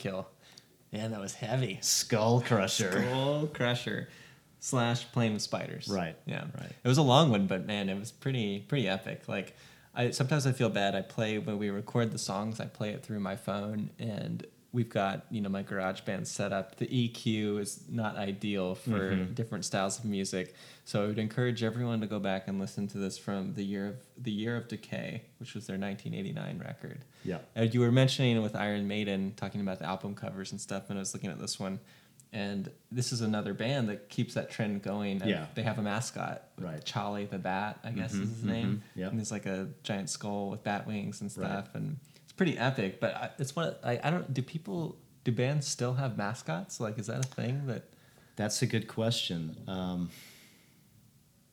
[SPEAKER 1] Overkill. Man, that was heavy.
[SPEAKER 2] Skullkrusher.
[SPEAKER 1] Skull Crusher slash Playing with Spiders.
[SPEAKER 2] Right,
[SPEAKER 1] Yeah.
[SPEAKER 2] right.
[SPEAKER 1] It was a long one, but man, it was pretty pretty epic. Like, I sometimes I feel bad. I play when we record the songs. I play it through my phone, and we've got you know my GarageBand set up. The EQ is not ideal for
[SPEAKER 2] Mm-hmm.
[SPEAKER 1] different styles of music, so I would encourage everyone to go back and listen to this from the year of the year of Decay, which was their 1989 record.
[SPEAKER 2] Yeah.
[SPEAKER 1] Uh, you were mentioning with Iron Maiden talking about the album covers and stuff, and I was looking at this one, and this is another band that keeps that trend going. and
[SPEAKER 2] Yeah.
[SPEAKER 1] they have a mascot,
[SPEAKER 2] Right.
[SPEAKER 1] Chaly the Bat, I guess
[SPEAKER 2] Mhm,
[SPEAKER 1] is his name.
[SPEAKER 2] mhm, yep.
[SPEAKER 1] And there's like a giant skull with bat wings and
[SPEAKER 2] Right.
[SPEAKER 1] stuff, and it's pretty epic. But I, it's what I, I don't. Do people? Do bands still have mascots? Like, is that a thing that?
[SPEAKER 2] That's a good question. Um,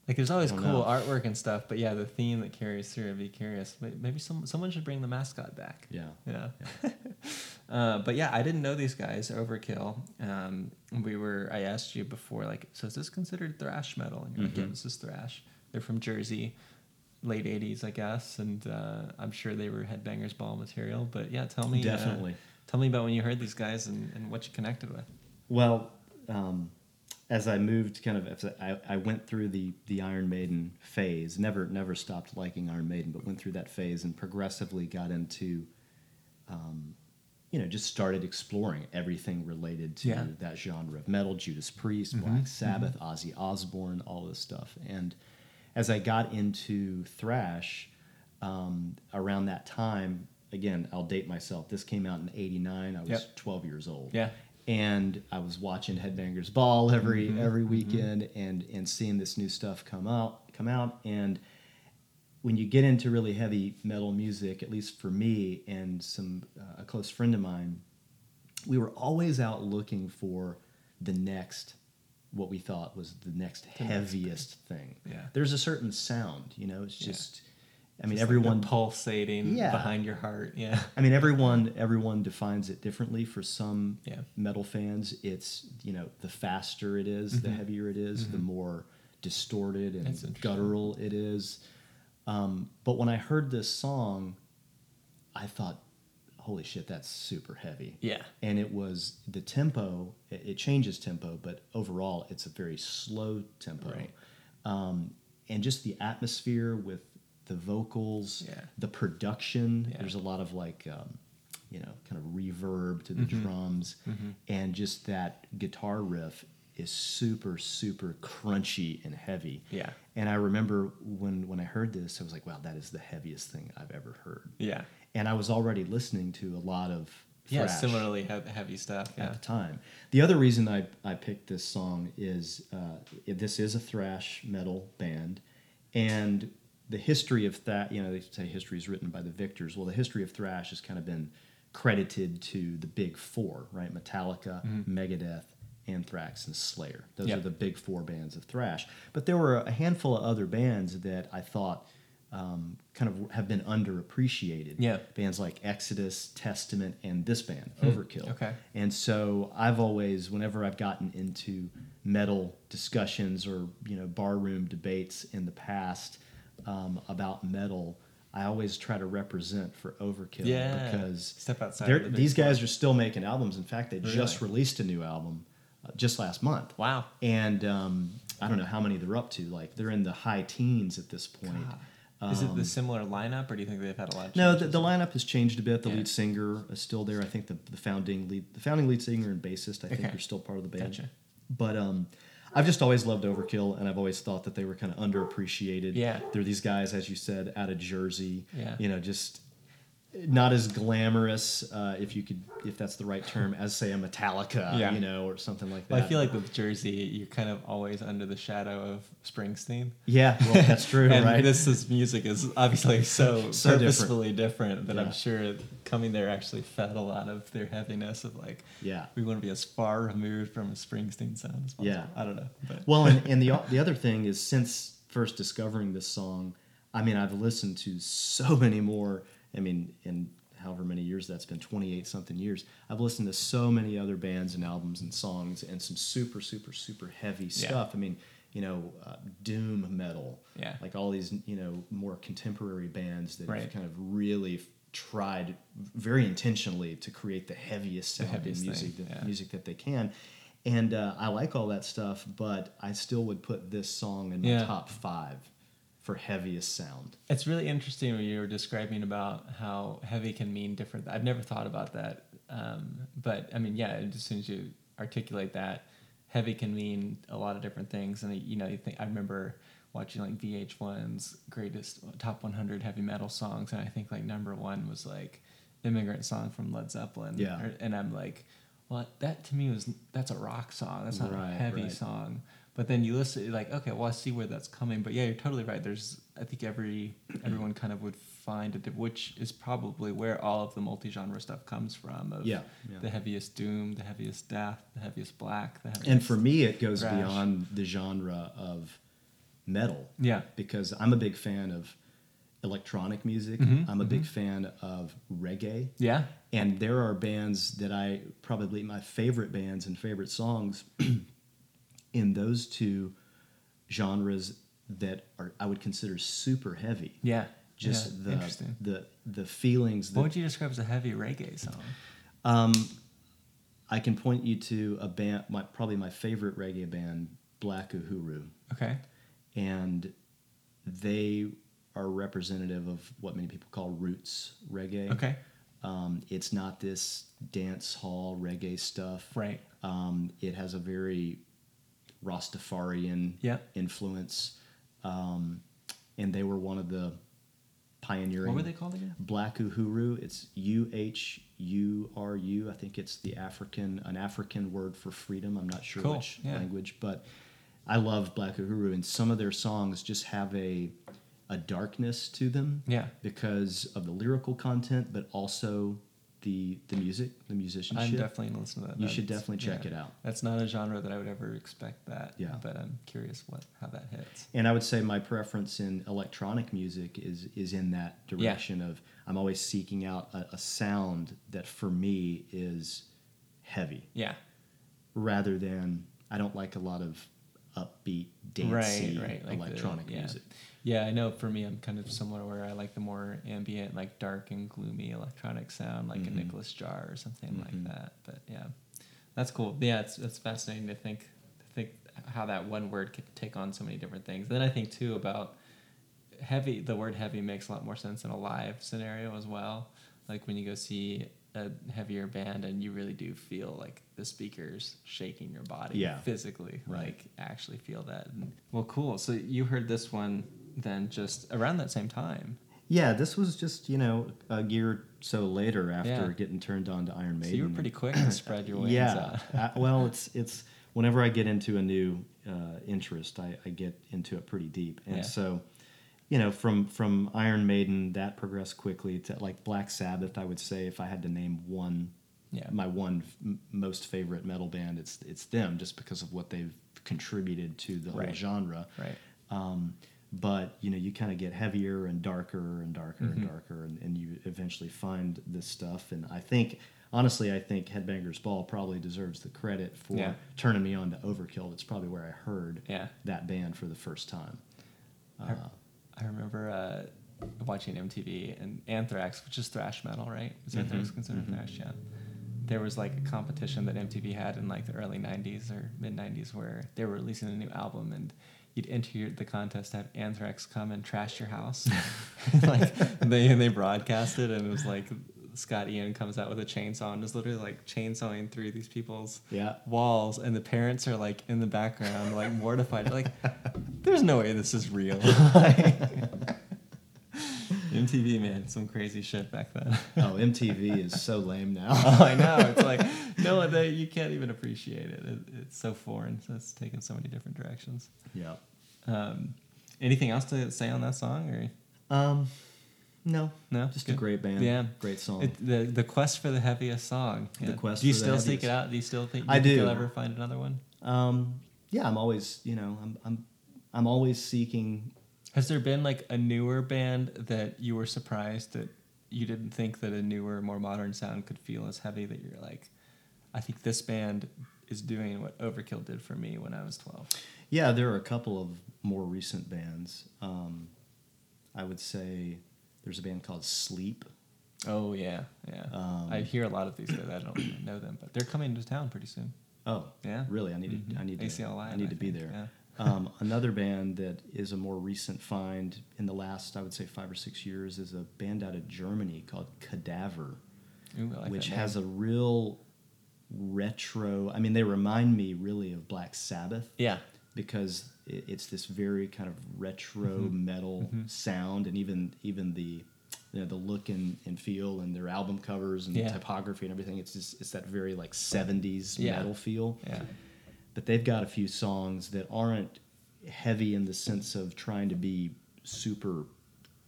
[SPEAKER 1] Like, there's always cool
[SPEAKER 2] know.
[SPEAKER 1] artwork and stuff, but yeah, the theme that carries through. I'd be curious. Maybe some someone should bring the mascot back.
[SPEAKER 2] yeah.
[SPEAKER 1] Yeah. <laughs> uh, but yeah, I didn't know these guys, Overkill. Um, we were, I asked you before, like, so is this considered thrash metal? And you're like, yeah, this is thrash. They're from Jersey, late 80s, I guess. And uh, I'm sure they were Headbangers Ball material. But yeah, tell me. uh,
[SPEAKER 2] Definitely.
[SPEAKER 1] tell me about when you heard these guys and, and what you connected with.
[SPEAKER 2] Well, um, as I moved, kind of, I, I went through the the Iron Maiden phase. Never, never stopped liking Iron Maiden, but went through that phase and progressively got into, um, you know, just started exploring everything related to
[SPEAKER 1] Yeah.
[SPEAKER 2] that genre of metal: Judas Priest,
[SPEAKER 1] Mhm,
[SPEAKER 2] Black Sabbath, Ozzy Osbourne, all this stuff. And as I got into thrash, um, around that time, again, I'll date myself. This came out in '89. I was
[SPEAKER 1] Yep.
[SPEAKER 2] 12 years old
[SPEAKER 1] Yeah.
[SPEAKER 2] and I was watching Headbangers Ball every
[SPEAKER 1] Mhm,
[SPEAKER 2] every weekend and and seeing this new stuff come out come out and when you get into really heavy metal music, at least for me and some uh, a close friend of mine, we were always out looking for the next what we thought was the next
[SPEAKER 1] The
[SPEAKER 2] heaviest thing.
[SPEAKER 1] Yeah.
[SPEAKER 2] There's a certain sound, you know, it's
[SPEAKER 1] Yeah.
[SPEAKER 2] just I mean
[SPEAKER 1] Just like
[SPEAKER 2] everyone
[SPEAKER 1] pulsating
[SPEAKER 2] Yeah.
[SPEAKER 1] behind your heart. Yeah.
[SPEAKER 2] I mean, everyone everyone defines it differently. For some
[SPEAKER 1] Yeah.
[SPEAKER 2] metal fans, it's you know the faster it is, the
[SPEAKER 1] Mhm.
[SPEAKER 2] heavier it is, the
[SPEAKER 1] Mhm.
[SPEAKER 2] more distorted and guttural it is. Um, but when I heard this song, I thought, "Holy shit, that's super heavy!"
[SPEAKER 1] Yeah.
[SPEAKER 2] And it was the tempo. It, changes tempo, but overall, it's a very slow tempo.
[SPEAKER 1] Right.
[SPEAKER 2] Um, and just the atmosphere with the vocals,
[SPEAKER 1] Yeah.
[SPEAKER 2] the production.
[SPEAKER 1] Yeah.
[SPEAKER 2] There's a lot of like, um, you know, kind of reverb to the
[SPEAKER 1] Mhm.
[SPEAKER 2] drums,
[SPEAKER 1] Mhm.
[SPEAKER 2] and just that guitar riff is super, super crunchy and heavy.
[SPEAKER 1] Yeah.
[SPEAKER 2] And I remember when when I heard this, I was like, "Wow, that is the heaviest thing I've ever heard."
[SPEAKER 1] Yeah.
[SPEAKER 2] And I was already listening to a lot of
[SPEAKER 1] Yeah.
[SPEAKER 2] thrash
[SPEAKER 1] Similarly heavy stuff.
[SPEAKER 2] at the time. The other reason I, I picked this song is uh, this is a thrash metal band, and the history of that, you know, they say history is written by the victors. Well, the history of thrash has kind of been credited to the big four, right? Metallica,
[SPEAKER 1] Mhm.
[SPEAKER 2] Megadeth, Anthrax, and Slayer. Those
[SPEAKER 1] Yep.
[SPEAKER 2] are the big four bands of thrash. But there were a handful of other bands that I thought um, kind of have been underappreciated.
[SPEAKER 1] Yeah.
[SPEAKER 2] Bands like Exodus, Testament, and this band,
[SPEAKER 1] Hmm.
[SPEAKER 2] Overkill.
[SPEAKER 1] Okay.
[SPEAKER 2] And so I've always, whenever I've gotten into metal discussions or you know barroom debates in the past um, about metal, I always try to represent for Overkill
[SPEAKER 1] Yeah.
[SPEAKER 2] because
[SPEAKER 1] Step outside. the
[SPEAKER 2] these guys are still making albums. In fact, they just released a new album uh, just last month.
[SPEAKER 1] Wow.
[SPEAKER 2] And um, I don't know how many they're up to. Like they're in the high teens at this point.
[SPEAKER 1] God. Is it
[SPEAKER 2] Um,
[SPEAKER 1] the similar lineup, or do you think they've had a lot of
[SPEAKER 2] no, the, the lineup has changed a bit. The
[SPEAKER 1] Yeah.
[SPEAKER 2] lead singer is still there. I think the, the founding lead, the founding lead singer and bassist, I think,
[SPEAKER 1] Okay.
[SPEAKER 2] are still part of the band.
[SPEAKER 1] Gotcha.
[SPEAKER 2] But um, I've just always loved Overkill, and I've always thought that they were kind of underappreciated.
[SPEAKER 1] Yeah.
[SPEAKER 2] they're these guys, as you said, out of Jersey.
[SPEAKER 1] Yeah.
[SPEAKER 2] you know, just not as glamorous, uh, if you could, if that's the right term, as say a Metallica,
[SPEAKER 1] Yeah.
[SPEAKER 2] you know, or something like that.
[SPEAKER 1] Well, I feel like with Jersey, you're kind of always under the shadow of Springsteen.
[SPEAKER 2] yeah, well, that's <laughs> true,
[SPEAKER 1] and
[SPEAKER 2] right?
[SPEAKER 1] this is music is obviously <laughs> so,
[SPEAKER 2] So
[SPEAKER 1] purposefully different, that
[SPEAKER 2] Yeah.
[SPEAKER 1] I'm sure coming there actually fed a lot of their heaviness of like,
[SPEAKER 2] yeah.
[SPEAKER 1] we want to be as far removed from a Springsteen sound as possible.
[SPEAKER 2] Yeah.
[SPEAKER 1] I don't know. But
[SPEAKER 2] Well, and, and the <laughs> the other thing is since first discovering this song, I mean, I've listened to so many more. I mean, in however many years that's been, twenty eight something years, I've listened to so many other bands and albums and songs and some super, super, super heavy
[SPEAKER 1] Yeah.
[SPEAKER 2] stuff. I mean, you know, uh, doom metal,
[SPEAKER 1] Yeah.
[SPEAKER 2] like all these, you know, more contemporary bands that have kind of really tried very intentionally to create the heaviest sounding
[SPEAKER 1] heaviest
[SPEAKER 2] music,
[SPEAKER 1] thing,
[SPEAKER 2] that,
[SPEAKER 1] yeah.
[SPEAKER 2] music that they can. And uh, I like all that stuff, but I still would put this song in my
[SPEAKER 1] Yeah.
[SPEAKER 2] top five for heaviest sound.
[SPEAKER 1] It's really interesting when you were describing about how heavy can mean different. I've never thought about that, um, but I mean, yeah. As soon as you articulate that, heavy can mean a lot of different things. And you know, you think I remember watching like VH1's greatest top 100 heavy metal songs, and I think like number one was like "Immigrant Song" from Led Zeppelin.
[SPEAKER 2] Yeah.
[SPEAKER 1] And I'm like, well, that to me was that's a rock song. That's not
[SPEAKER 2] Right,
[SPEAKER 1] a heavy
[SPEAKER 2] right.
[SPEAKER 1] song. But then you listen, you're like, okay, well, I see where that's coming. But yeah, you're totally right. There's, I think every everyone kind of would find a, diff- which is probably where all of the multi-genre stuff comes from. Of
[SPEAKER 2] Yeah, yeah.
[SPEAKER 1] the heaviest doom, the heaviest death, the heaviest black, the heaviest.
[SPEAKER 2] And for me, it goes
[SPEAKER 1] Thrash.
[SPEAKER 2] beyond the genre of metal.
[SPEAKER 1] yeah,
[SPEAKER 2] because I'm a big fan of electronic music.
[SPEAKER 1] Mhm,
[SPEAKER 2] I'm a big fan of reggae.
[SPEAKER 1] yeah,
[SPEAKER 2] And there are bands that I probably my favorite bands and favorite songs <clears throat> in those two genres that are I would consider super heavy.
[SPEAKER 1] yeah.
[SPEAKER 2] Just
[SPEAKER 1] yeah,
[SPEAKER 2] the the the feelings
[SPEAKER 1] What would you describe as a heavy reggae song?
[SPEAKER 2] um, I can point you to a band, my, probably my favorite reggae band, Black Uhuru.
[SPEAKER 1] Okay.
[SPEAKER 2] and they are representative of what many people call roots reggae.
[SPEAKER 1] Okay.
[SPEAKER 2] Um, it's not this dance hall reggae stuff.
[SPEAKER 1] Right.
[SPEAKER 2] Um, it has a very Rastafarian
[SPEAKER 1] Yeah.
[SPEAKER 2] influence. Um, and they were one of the pioneering.
[SPEAKER 1] What were they called again?
[SPEAKER 2] Black Uhuru. It's U H U R U. I think it's the African, an African word for freedom. I'm not sure
[SPEAKER 1] Cool,
[SPEAKER 2] which
[SPEAKER 1] yeah.
[SPEAKER 2] language, but I love Black Uhuru, and some of their songs just have a a darkness to them
[SPEAKER 1] Yeah.
[SPEAKER 2] because of the lyrical content, but also the the music, the musicianship.
[SPEAKER 1] I'm definitely gonna listen to that.
[SPEAKER 2] You should definitely check
[SPEAKER 1] yeah.
[SPEAKER 2] it out.
[SPEAKER 1] That's not a genre that I would ever expect that.
[SPEAKER 2] Yeah.
[SPEAKER 1] But I'm curious what how that hits.
[SPEAKER 2] And I would say my preference in electronic music is is in that direction of I'm always seeking out a, a sound that for me is heavy,
[SPEAKER 1] Yeah.
[SPEAKER 2] rather than I don't like a lot of upbeat, dancey
[SPEAKER 1] right, right. Like the-
[SPEAKER 2] electronic
[SPEAKER 1] yeah.
[SPEAKER 2] music.
[SPEAKER 1] Yeah, I know for me, I'm kind of similar where I like the more ambient, like dark and gloomy electronic sound, like
[SPEAKER 2] Mhm.
[SPEAKER 1] a Nicolas Jaar or something
[SPEAKER 2] Mhm.
[SPEAKER 1] like that. But yeah, that's cool. Yeah, it's, it's fascinating to think, to think how that one word could take on so many different things. Then I think too about heavy, the word heavy makes a lot more sense in a live scenario as well. Like when you go see a heavier band and you really do feel like the speakers shaking your body
[SPEAKER 2] Yeah.
[SPEAKER 1] physically,
[SPEAKER 2] Right.
[SPEAKER 1] like actually feel that. And, well, cool. So you heard this one then just around that same time.
[SPEAKER 2] Yeah, this was just you know a year or so later after
[SPEAKER 1] Yeah.
[SPEAKER 2] getting turned on to Iron Maiden.
[SPEAKER 1] So you were pretty quick to <clears throat> spread your wings
[SPEAKER 2] yeah.
[SPEAKER 1] out.
[SPEAKER 2] I- well, it's it's whenever I get into a new uh, interest, I, I get into it pretty deep, and
[SPEAKER 1] Yeah.
[SPEAKER 2] so you know from from Iron Maiden that progressed quickly to like Black Sabbath. I would say if I had to name one,
[SPEAKER 1] Yeah.
[SPEAKER 2] my one f- most favorite metal band, it's it's them just because of what they've contributed to the whole
[SPEAKER 1] Right.
[SPEAKER 2] genre.
[SPEAKER 1] Right.
[SPEAKER 2] Um, but you know, you kind of get heavier and darker and darker
[SPEAKER 1] Mhm.
[SPEAKER 2] and darker, and, and you eventually find this stuff. And I think, honestly, I think Headbangers Ball probably deserves the credit for
[SPEAKER 1] Yeah.
[SPEAKER 2] turning me on to Overkill. It's probably where I heard
[SPEAKER 1] Yeah.
[SPEAKER 2] that band for the first time.
[SPEAKER 1] I-
[SPEAKER 2] Uh,
[SPEAKER 1] I remember uh, watching MTV and Anthrax, which is thrash metal, right? Is Anthrax
[SPEAKER 2] Mhm,
[SPEAKER 1] considered
[SPEAKER 2] mhm.
[SPEAKER 1] thrash? Yeah. There was like a competition that MTV had in like the early '90s or mid '90s where they were releasing a new album and you'd enter the contest to have Anthrax come and trash your house. <laughs> <laughs> like they and they broadcast it and it was like Scott Ian comes out with a chainsaw and is literally like chainsawing through these people's
[SPEAKER 2] yeah.
[SPEAKER 1] walls and the parents are like in the background like mortified like there's no way this is real <laughs> mtv man some crazy shit back then <laughs>
[SPEAKER 2] Oh, MTV is so lame now.
[SPEAKER 1] oh <laughs> i know it's like no they, you can't even appreciate it. it it's so foreign so it's taken so many different directions
[SPEAKER 2] yeah.
[SPEAKER 1] um, anything else to say on that song or
[SPEAKER 2] Um, no,
[SPEAKER 1] no
[SPEAKER 2] just a great band.
[SPEAKER 1] Yeah.
[SPEAKER 2] Great song.
[SPEAKER 1] it, the the quest for the heaviest song.
[SPEAKER 2] The quest
[SPEAKER 1] Do you still seek it out? Do you still think?
[SPEAKER 2] I
[SPEAKER 1] you think
[SPEAKER 2] do.
[SPEAKER 1] You'll ever find another one?
[SPEAKER 2] um, yeah, I'm always, you know, I'm, I'm, I'm always seeking
[SPEAKER 1] Has there been like a newer band that you were surprised that you didn't think that a newer, more modern sound could feel as heavy that you're like, I think this band is doing what Overkill did for me when I was 12?
[SPEAKER 2] Yeah, there are a couple of more recent bands. Um, I would say there's a band called Sleep
[SPEAKER 1] Oh yeah, yeah.
[SPEAKER 2] Um,
[SPEAKER 1] I hear a lot of these guys. I don't know them, but they're coming to town pretty soon.
[SPEAKER 2] Oh,
[SPEAKER 1] Yeah.
[SPEAKER 2] Really? I need to.
[SPEAKER 1] Mhm.
[SPEAKER 2] I need to.
[SPEAKER 1] ACL Live,
[SPEAKER 2] I need
[SPEAKER 1] I
[SPEAKER 2] to be
[SPEAKER 1] think,
[SPEAKER 2] there. Um, another band that is a more recent find in the last, I would say, five or six years is a band out of Germany called Kadavar,
[SPEAKER 1] Ooh, like
[SPEAKER 2] which has a real retro. I mean, they remind me really of Black Sabbath
[SPEAKER 1] yeah.
[SPEAKER 2] because it, it's this very kind of retro
[SPEAKER 1] Mhm.
[SPEAKER 2] metal
[SPEAKER 1] Mhm.
[SPEAKER 2] sound, and even even the you know, the look and, and feel and their album covers and
[SPEAKER 1] Yeah.
[SPEAKER 2] typography and everything. It's just it's that very like seventies
[SPEAKER 1] Yeah.
[SPEAKER 2] metal feel.
[SPEAKER 1] Yeah.
[SPEAKER 2] But they've got a few songs that aren't heavy in the sense of trying to be super,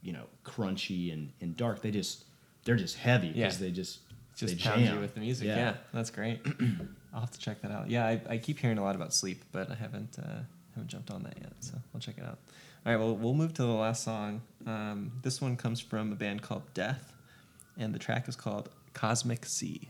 [SPEAKER 2] you know, crunchy and, and dark. They just they're just heavy because
[SPEAKER 1] Yeah.
[SPEAKER 2] they just
[SPEAKER 1] Just
[SPEAKER 2] they
[SPEAKER 1] pound
[SPEAKER 2] jam.
[SPEAKER 1] you with the music. Yeah, that's great. <clears throat> I'll have to check that out. Yeah, I, I keep hearing a lot about sleep, but I haven't uh, haven't jumped on that yet, so I'll check it out. All right, well, we'll move to the last song. Um, this one comes from a band called Death, and the track is called Cosmic Sea.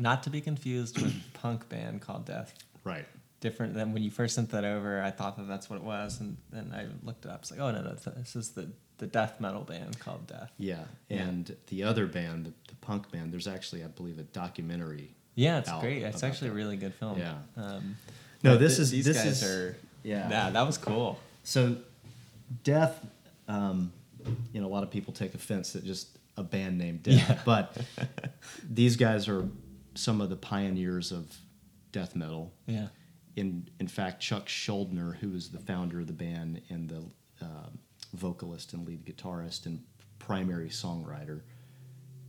[SPEAKER 1] Not to be confused with punk band called Death.
[SPEAKER 2] Right.
[SPEAKER 1] Different than when you first sent that over. I thought that that's what it was, and then I looked it up. It's like, oh no, that's, this is the the death metal band called Death.
[SPEAKER 2] Yeah.
[SPEAKER 1] Yeah.
[SPEAKER 2] And the other band, the, the punk band, there's actually, I believe, a documentary.
[SPEAKER 1] Yeah, it's great. It's actually a really good film.
[SPEAKER 2] Yeah.
[SPEAKER 1] Um,
[SPEAKER 2] No, this
[SPEAKER 1] th-
[SPEAKER 2] is
[SPEAKER 1] these
[SPEAKER 2] this
[SPEAKER 1] guys
[SPEAKER 2] is
[SPEAKER 1] are.
[SPEAKER 2] yeah.
[SPEAKER 1] Yeah, that was cool.
[SPEAKER 2] So, Death. Um, you know, a lot of people take offense at just a band named Death,
[SPEAKER 1] Yeah.
[SPEAKER 2] but <laughs> these guys are some of the pioneers of death metal.
[SPEAKER 1] Yeah.
[SPEAKER 2] In in fact, Chuck Schuldiner, who is the founder of the band and the uh, vocalist and lead guitarist and primary songwriter,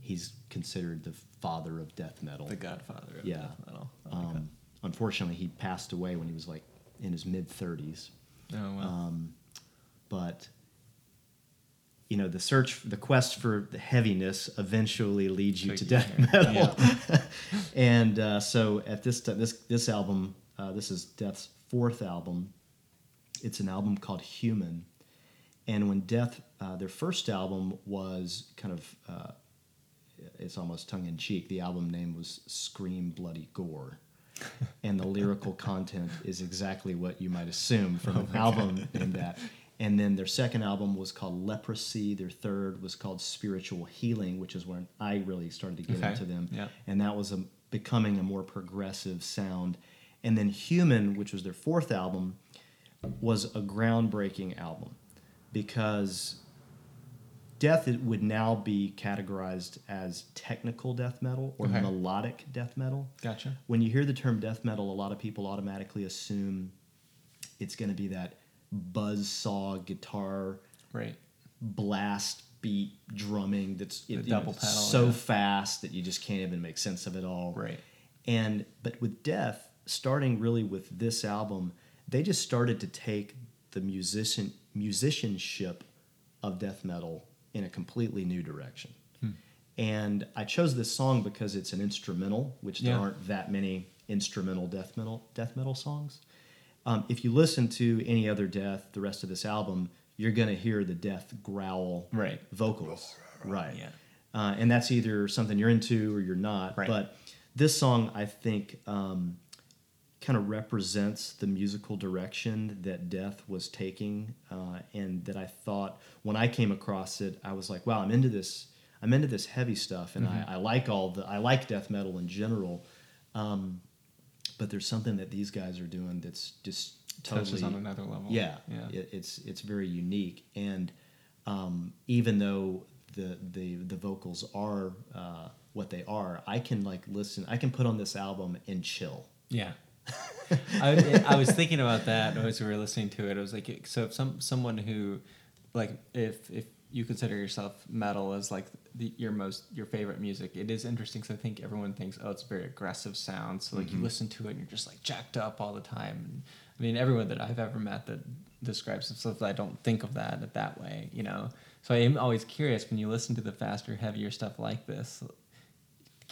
[SPEAKER 2] he's considered the father of death metal.
[SPEAKER 1] The Godfather of
[SPEAKER 2] Yeah.
[SPEAKER 1] death metal. Oh,
[SPEAKER 2] Um, unfortunately, he passed away when he was like in his mid thirties.
[SPEAKER 1] Oh wow.
[SPEAKER 2] Um, but you know, the search, the quest for the heaviness eventually leads you to death metal. <laughs> and uh, so at this time, this this album, uh, this is Death's fourth album. It's an album called Human. And when Death, uh, their first album was kind of, uh, it's almost tongue in cheek. The album name was Scream Bloody Gore. and the lyrical <laughs> content is exactly what you might assume from an album named that. And then their second album was called Leprosy. Their third was called Spiritual Healing, which is when I really started to get
[SPEAKER 1] Okay.
[SPEAKER 2] into them.
[SPEAKER 1] Yeah.
[SPEAKER 2] And that was a, becoming a more progressive sound. And then Human, which was their fourth album, was a groundbreaking album because death would now be categorized as technical death metal or
[SPEAKER 1] Okay.
[SPEAKER 2] melodic death metal.
[SPEAKER 1] Gotcha.
[SPEAKER 2] When you hear the term death metal, a lot of people automatically assume it's going to be that buzz saw guitar
[SPEAKER 1] Right.
[SPEAKER 2] blast beat drumming that's
[SPEAKER 1] The
[SPEAKER 2] you know,
[SPEAKER 1] double pedal,
[SPEAKER 2] so
[SPEAKER 1] yeah.
[SPEAKER 2] fast that you just can't even make sense of it all.
[SPEAKER 1] Right.
[SPEAKER 2] And but with Death, starting really with this album, they just started to take the musician musicianship of death metal in a completely new direction.
[SPEAKER 1] Hmm.
[SPEAKER 2] And I chose this song because it's an instrumental, which there aren't that many instrumental death metal death metal songs. Um, if you listen to any other Death, the rest of this album, you're gonna hear the Death growl
[SPEAKER 1] Right.
[SPEAKER 2] vocals, right?
[SPEAKER 1] Yeah.
[SPEAKER 2] uh, and that's either something you're into or you're not.
[SPEAKER 1] Right.
[SPEAKER 2] But this song, I think, um, kind of represents the musical direction that Death was taking, uh, and that I thought when I came across it, I was like, "Wow, I'm into this. I'm into this heavy stuff, and
[SPEAKER 1] Mm-hmm.
[SPEAKER 2] I, I like all the. I like death metal in general." Um, but there's something that these guys are doing that's just totally
[SPEAKER 1] Touches on another level.
[SPEAKER 2] yeah,
[SPEAKER 1] Yeah.
[SPEAKER 2] It, it's it's very unique, and um, even though the the the vocals are uh, what they are, I can like listen. I can put on this album and chill.
[SPEAKER 1] Yeah. <laughs> I, I was thinking about that as we were listening to it. I was like, so if some someone who, like, if if you consider yourself metal as like the, your most your favorite music, it is interesting because I think everyone thinks, oh, it's a very aggressive sound. So like you mm-hmm. listen to it and you're just like jacked up all the time. And, I mean, everyone that I've ever met that describes themselves, I don't think of that that way, you know. So I am always curious when you listen to the faster, heavier stuff like this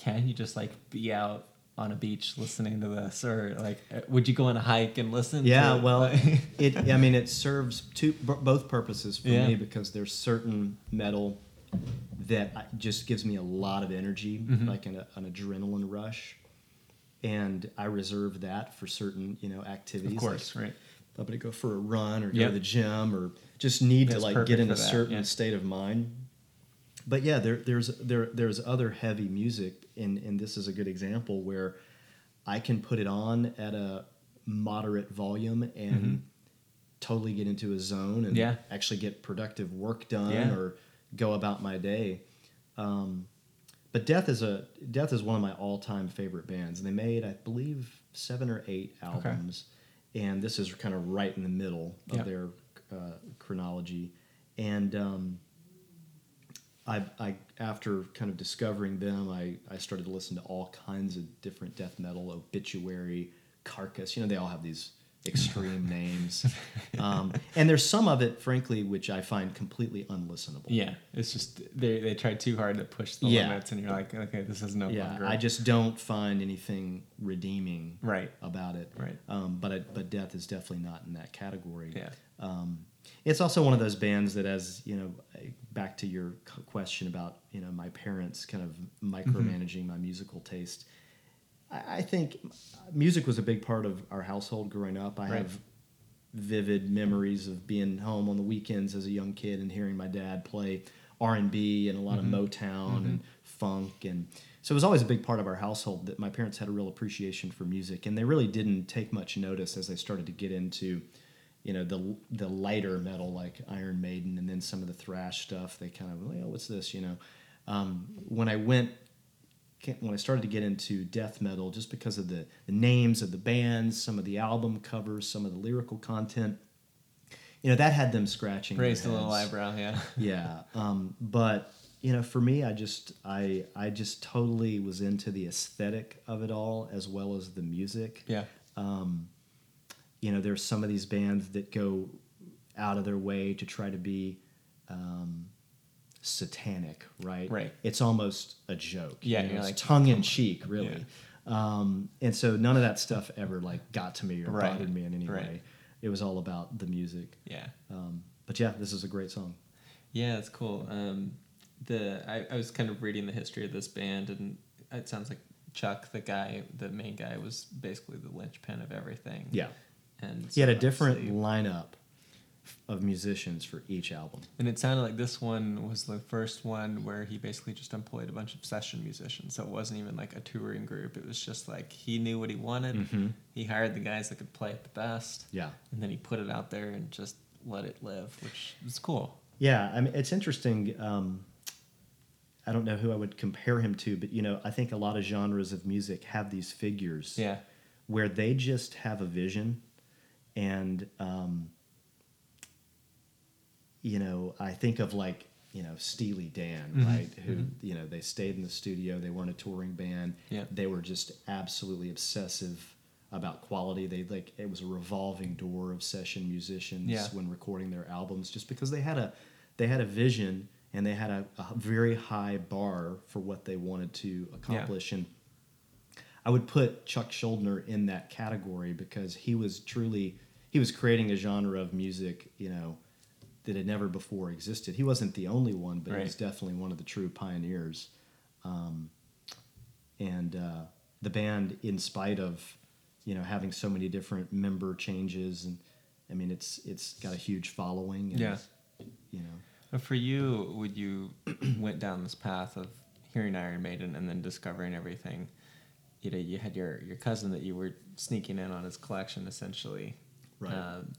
[SPEAKER 1] can you just like be out on a beach listening to this or like uh, would you go on a hike and listen
[SPEAKER 2] Yeah, well, <laughs> it. I mean, it serves two b- both purposes for
[SPEAKER 1] Yeah.
[SPEAKER 2] me because there's certain metal that just gives me a lot of energy,
[SPEAKER 1] Mm-hmm.
[SPEAKER 2] like an, an adrenaline rush, and I reserve that for certain you know activities.
[SPEAKER 1] of course
[SPEAKER 2] like
[SPEAKER 1] right
[SPEAKER 2] I'm going to go for a run or go
[SPEAKER 1] Yep.
[SPEAKER 2] to the gym or just need
[SPEAKER 1] That's
[SPEAKER 2] to like get in a certain
[SPEAKER 1] yeah.
[SPEAKER 2] state of mind. But yeah, there, there's there there's other heavy music, and and this is a good example where I can put it on at a moderate volume and totally get into a zone and
[SPEAKER 1] Mm-hmm. Yeah.
[SPEAKER 2] actually get productive work done
[SPEAKER 1] Yeah.
[SPEAKER 2] or go about my day. Um, but Death is a Death is one of my all time favorite bands, and they made I believe seven or eight albums, and this is kind of right in the middle of
[SPEAKER 1] Yeah.
[SPEAKER 2] their uh, chronology, and. Um, I, I after kind of discovering them, I, I started to listen to all kinds of different death metal, obituary, carcass. You know, they all have these extreme <laughs> names, um, and there's some of it, frankly, which I find completely unlistenable.
[SPEAKER 1] yeah it's just they they tried too hard to push the
[SPEAKER 2] Yeah.
[SPEAKER 1] limits and you're like okay this is no
[SPEAKER 2] yeah.
[SPEAKER 1] longer
[SPEAKER 2] I just don't find anything redeeming
[SPEAKER 1] right
[SPEAKER 2] about it.
[SPEAKER 1] Right.
[SPEAKER 2] Um, but I, but death is definitely not in that category.
[SPEAKER 1] yeah
[SPEAKER 2] Um, it's also one of those bands that, as you know, back to your question about you know my parents kind of mm-hmm. micromanaging my musical taste. I, I think music was a big part of our household growing up. I
[SPEAKER 1] Right.
[SPEAKER 2] have vivid memories of being home on the weekends as a young kid and hearing my dad play R and B and a lot of mm-hmm. Motown and mm-hmm. funk and so it was always a big part of our household that my parents had a real appreciation for music and they really didn't take much notice as they started to get into you know the the lighter metal like Iron Maiden and then some of the thrash stuff they kind of like oh what's this you know um, when I went when I started to get into death metal, just because of the, the names of the bands, some of the album covers, some of the lyrical content, you know, that had them scratching. their
[SPEAKER 1] Raised a little eyebrow, yeah. <laughs>
[SPEAKER 2] Yeah, um, but you know, for me, I just I I just totally was into the aesthetic of it all as well as the music.
[SPEAKER 1] Yeah.
[SPEAKER 2] You know, there's some of these bands that go out of their way to try to be um, satanic, right?
[SPEAKER 1] Right.
[SPEAKER 2] It's almost a joke.
[SPEAKER 1] Yeah,
[SPEAKER 2] you know, it's
[SPEAKER 1] like,
[SPEAKER 2] tongue in cheek, really. Um, and so none of that stuff ever like got to me or
[SPEAKER 1] Right.
[SPEAKER 2] bothered me in any
[SPEAKER 1] Right.
[SPEAKER 2] way. It was all about the music.
[SPEAKER 1] Yeah.
[SPEAKER 2] Um, but yeah, this is a great song.
[SPEAKER 1] Yeah, it's cool. Um, the I, I was kind of reading the history of this band, and it sounds like Chuck, the guy, the main guy, was basically the linchpin of everything.
[SPEAKER 2] Yeah.
[SPEAKER 1] And
[SPEAKER 2] He had a different lineup of musicians for each album.
[SPEAKER 1] And it sounded like this one was the first one where he basically just employed a bunch of session musicians. So it wasn't even like a touring group. It was just like he knew what he wanted.
[SPEAKER 2] Mhm.
[SPEAKER 1] He hired the guys that could play it the best.
[SPEAKER 2] Yeah.
[SPEAKER 1] And then he put it out there and just let it live, which was cool.
[SPEAKER 2] Yeah, I mean, it's interesting. Um, I don't know who I would compare him to, but you know, I think a lot of genres of music have these figures
[SPEAKER 1] Yeah.
[SPEAKER 2] where they just have a vision, and um, you know, I think of like you know Steely Dan,
[SPEAKER 1] Mhm,
[SPEAKER 2] right? Who
[SPEAKER 1] mhm.
[SPEAKER 2] you know they stayed in the studio, they weren't a touring band,
[SPEAKER 1] Yeah.
[SPEAKER 2] they were just absolutely obsessive about quality. They like it was a revolving door of session musicians
[SPEAKER 1] Yeah.
[SPEAKER 2] when recording their albums, just because they had a they had a vision and they had a, a very high bar for what they wanted to accomplish and I would put Chuck Schuldiner in that category because he was truly he was creating a genre of music, you know, that had never before existed. He wasn't the only one, but he was definitely one of the true pioneers. Um, and uh, the band, in spite of you know having so many different member changes, and I mean it's it's got a huge following. And,
[SPEAKER 1] Yeah.
[SPEAKER 2] you know.
[SPEAKER 1] But for you, would you <clears throat> went down this path of hearing Iron Maiden and then discovering everything? You know, you had your your cousin that you were sneaking in on his collection, essentially.
[SPEAKER 2] Right.
[SPEAKER 1] Um,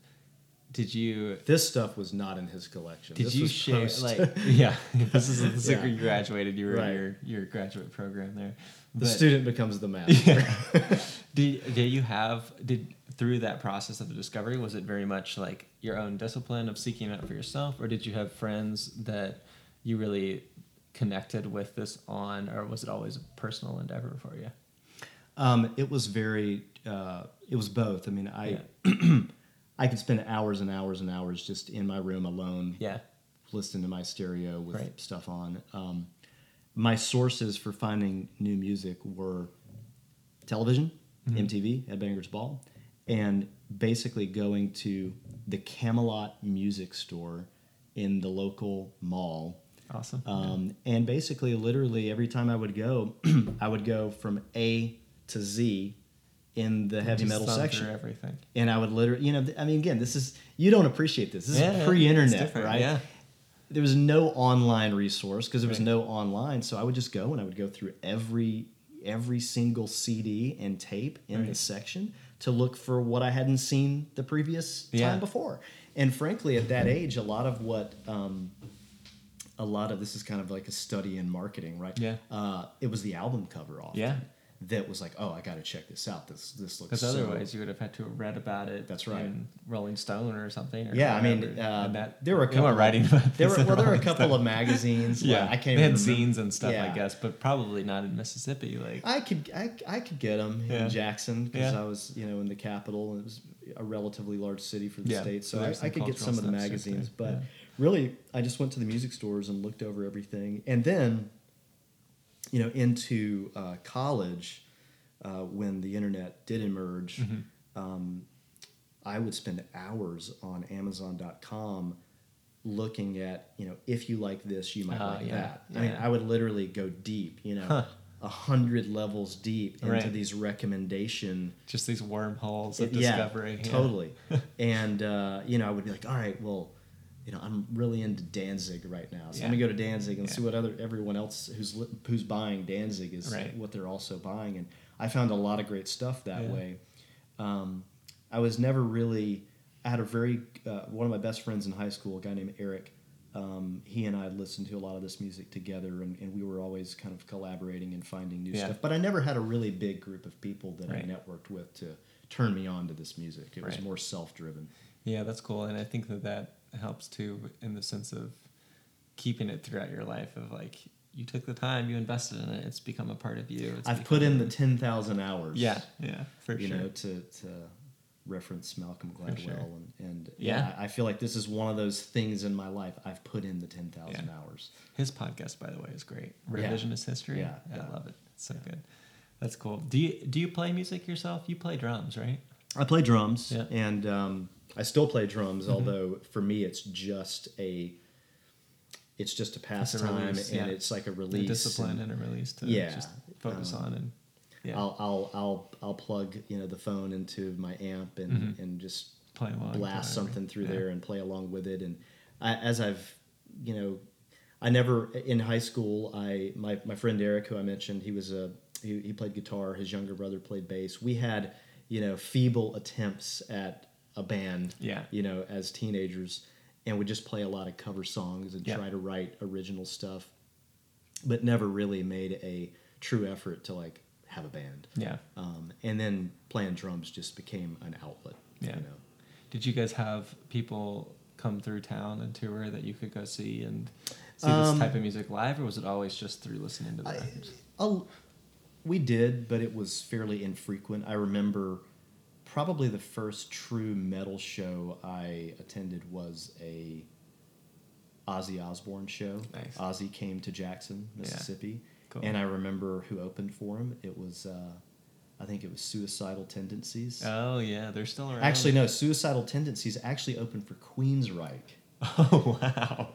[SPEAKER 1] did you?
[SPEAKER 2] This stuff was not in his collection.
[SPEAKER 1] Did
[SPEAKER 2] This
[SPEAKER 1] you
[SPEAKER 2] was
[SPEAKER 1] share
[SPEAKER 2] post.
[SPEAKER 1] like <laughs> yeah? This is this like
[SPEAKER 2] Yeah.
[SPEAKER 1] you graduated. You were
[SPEAKER 2] Right.
[SPEAKER 1] in your your graduate program there.
[SPEAKER 2] the student becomes the master?
[SPEAKER 1] Did <laughs> did you have did through that process of the discovery was it very much like your own discipline of seeking out for yourself, or did you have friends that you really connected with this on, or was it always a personal endeavor for you?
[SPEAKER 2] Um, it was very. Uh, it was both. I mean, I I could spend hours and hours and hours just in my room alone,
[SPEAKER 1] Yeah.
[SPEAKER 2] listening to my stereo with
[SPEAKER 1] Right.
[SPEAKER 2] stuff on. Um, my sources for finding new music were television, MTV, Headbangers Ball, and basically going to the Camelot Music Store in the local mall
[SPEAKER 1] Awesome.
[SPEAKER 2] um, and basically, literally, every time I would go, <clears throat> I would go from A to Z in the heavy metal section.
[SPEAKER 1] everything.
[SPEAKER 2] And I would literally, you know, I mean, again, this is, you don't appreciate this. This
[SPEAKER 1] Yeah,
[SPEAKER 2] is
[SPEAKER 1] pre-internet,
[SPEAKER 2] right?
[SPEAKER 1] yeah.
[SPEAKER 2] There was no online resource because there was
[SPEAKER 1] Right.
[SPEAKER 2] no online. So I would just go and I would go through every every single CD and tape in
[SPEAKER 1] Right.
[SPEAKER 2] the section to look for what I hadn't seen the previous time
[SPEAKER 1] Yeah.
[SPEAKER 2] before. And frankly, at that age, a lot of what um, a lot of this is kind of like a study in marketing, right?
[SPEAKER 1] Yeah.
[SPEAKER 2] Uh, it was the album cover often.
[SPEAKER 1] Yeah.
[SPEAKER 2] That was like, oh, I got to check this out. This this looks.
[SPEAKER 1] Because
[SPEAKER 2] so-
[SPEAKER 1] otherwise, you would have had to have read about it.
[SPEAKER 2] That's right.
[SPEAKER 1] in Rolling Stone or something. Or
[SPEAKER 2] Yeah, I mean, uh,
[SPEAKER 1] that,
[SPEAKER 2] there were a couple.
[SPEAKER 1] weren't writing about
[SPEAKER 2] there were well, there were a couple
[SPEAKER 1] Stone.
[SPEAKER 2] of magazines.
[SPEAKER 1] Yeah,
[SPEAKER 2] like, I can't.
[SPEAKER 1] they had
[SPEAKER 2] remember.
[SPEAKER 1] zines and stuff,
[SPEAKER 2] Yeah.
[SPEAKER 1] I guess, but probably not in Mississippi. Like,
[SPEAKER 2] I could I, I could get them
[SPEAKER 1] Yeah.
[SPEAKER 2] in Jackson because
[SPEAKER 1] Yeah.
[SPEAKER 2] I was you know in the capital. and It was a relatively large city for the state,
[SPEAKER 1] so
[SPEAKER 2] so I, I could get some of the magazines. But really, I just went to the music stores and looked over everything, and then you know into uh, college uh, when the internet did emerge.
[SPEAKER 1] Mm-hmm.
[SPEAKER 2] Um, I would spend hours on Amazon.com looking at you know if you like this you might
[SPEAKER 1] Oh,
[SPEAKER 2] like
[SPEAKER 1] yeah,
[SPEAKER 2] that i mean i would literally go deep you know
[SPEAKER 1] Huh.
[SPEAKER 2] a hundred levels deep into
[SPEAKER 1] Right.
[SPEAKER 2] these recommendation
[SPEAKER 1] Just these wormholes of
[SPEAKER 2] yeah,
[SPEAKER 1] discovery. yeah.
[SPEAKER 2] totally <laughs> and uh, you know i would be like all right well you know i'm really into danzig right now so
[SPEAKER 1] Yeah.
[SPEAKER 2] let me go to danzig and
[SPEAKER 1] Yeah.
[SPEAKER 2] see what other everyone else who's who's buying danzig is
[SPEAKER 1] Right.
[SPEAKER 2] what they're also buying and i found a lot of great stuff that
[SPEAKER 1] Yeah.
[SPEAKER 2] way um, i was never really i had a very uh, one of my best friends in high school a guy named eric um, he and I listened to a lot of this music together, and, and we were always kind of collaborating and finding new stuff. But I never had a really big group of people that
[SPEAKER 1] Right.
[SPEAKER 2] I networked with to turn me on to this music. It was more self-driven.
[SPEAKER 1] Yeah, that's cool, and I think that that helps too in the sense of keeping it throughout your life. Of like, you took the time, you invested in it, it's become a part of you. It's
[SPEAKER 2] I've put in the ten thousand hours.
[SPEAKER 1] yeah, yeah, for
[SPEAKER 2] you
[SPEAKER 1] sure.
[SPEAKER 2] You know, to to reference Malcolm Gladwell,
[SPEAKER 1] sure.
[SPEAKER 2] and, and
[SPEAKER 1] Yeah.
[SPEAKER 2] yeah, I feel like this is one of those things in my life. I've put in the ten thousand
[SPEAKER 1] Yeah.
[SPEAKER 2] hours.
[SPEAKER 1] His podcast, by the way, is great.
[SPEAKER 2] Yeah.
[SPEAKER 1] Revisionist history.
[SPEAKER 2] Yeah,
[SPEAKER 1] I
[SPEAKER 2] yeah.
[SPEAKER 1] love it. It's so good. That's cool. Do you do you play music yourself? You play drums, right?
[SPEAKER 2] I play drums,
[SPEAKER 1] Yeah.
[SPEAKER 2] and um, I still play drums.
[SPEAKER 1] Mhm.
[SPEAKER 2] Although for me, it's just a it's just a pastime, and
[SPEAKER 1] yeah.
[SPEAKER 2] it's like a
[SPEAKER 1] A
[SPEAKER 2] release.
[SPEAKER 1] discipline
[SPEAKER 2] and
[SPEAKER 1] and a release to
[SPEAKER 2] Yeah,
[SPEAKER 1] just focus
[SPEAKER 2] um,
[SPEAKER 1] on and yeah,
[SPEAKER 2] I'll, I'll I'll I'll plug you know the phone into my amp and
[SPEAKER 1] Mhm.
[SPEAKER 2] and just
[SPEAKER 1] play along.
[SPEAKER 2] blast
[SPEAKER 1] whatever.
[SPEAKER 2] something through
[SPEAKER 1] Yeah.
[SPEAKER 2] there and play along with it. And I, as I've, you know, I never in high school. I my my friend Eric, who I mentioned, he was a he, he played guitar. His younger brother played bass. We had you know feeble attempts at a band.
[SPEAKER 1] Yeah.
[SPEAKER 2] You know, as teenagers, and would just play a lot of cover songs and
[SPEAKER 1] Yeah.
[SPEAKER 2] try to write original stuff, but never really made a true effort to like have a band.
[SPEAKER 1] Yeah.
[SPEAKER 2] Um, and then playing drums just became an outlet.
[SPEAKER 1] Yeah.
[SPEAKER 2] You know.
[SPEAKER 1] Did you guys have people come through town and tour that you could go see and see
[SPEAKER 2] Um,
[SPEAKER 1] this type of music live, or was it always just through listening to the
[SPEAKER 2] I-
[SPEAKER 1] records?
[SPEAKER 2] We did, but it was fairly infrequent. I remember probably the first true metal show I attended was a Ozzy Osbourne show.
[SPEAKER 1] Nice.
[SPEAKER 2] Ozzy came to Jackson, Mississippi,
[SPEAKER 1] Cool.
[SPEAKER 2] and I remember who opened for him. It was, uh, I think it was Suicidal Tendencies.
[SPEAKER 1] Oh yeah, they're still around.
[SPEAKER 2] Actually, no, Suicidal Tendencies actually opened for Queensryche. <laughs>
[SPEAKER 1] Oh wow.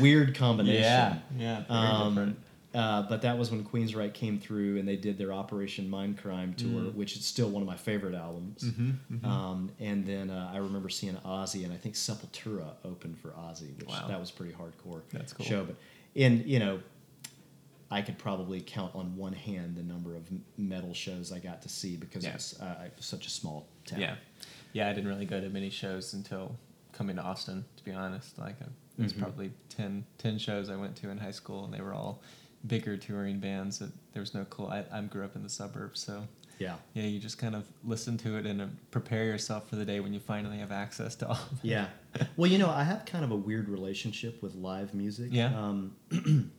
[SPEAKER 2] Weird combination.
[SPEAKER 1] Yeah. Yeah. Very
[SPEAKER 2] Um,
[SPEAKER 1] different.
[SPEAKER 2] Uh, but that was when Queensryche came through and they did their Operation Mindcrime tour,
[SPEAKER 1] Mm.
[SPEAKER 2] which is still one of my favorite albums.
[SPEAKER 1] Mhm, mhm.
[SPEAKER 2] Um, and then uh, I remember seeing Ozzy, and I think Sepultura opened for Ozzy, which
[SPEAKER 1] Wow.
[SPEAKER 2] that was pretty hardcore.
[SPEAKER 1] That's cool.
[SPEAKER 2] show. But and you know, I could probably count on one hand the number of metal shows I got to see because
[SPEAKER 1] Yeah.
[SPEAKER 2] it was uh, it was such a small town.
[SPEAKER 1] Yeah. Yeah, I didn't really go to many shows until coming to Austin, to be honest. Like, it was
[SPEAKER 2] Mhm.
[SPEAKER 1] probably 10, 10 shows I went to in high school, and they were all bigger touring bands. That there was no cool. I, I grew up in the suburbs, so
[SPEAKER 2] yeah,
[SPEAKER 1] yeah, you just kind of listen to it and uh, prepare yourself for the day when you finally have access to all. Of it.
[SPEAKER 2] yeah. Well, you know, I have kind of a weird relationship with live music.
[SPEAKER 1] Yeah.
[SPEAKER 2] Um, <clears throat>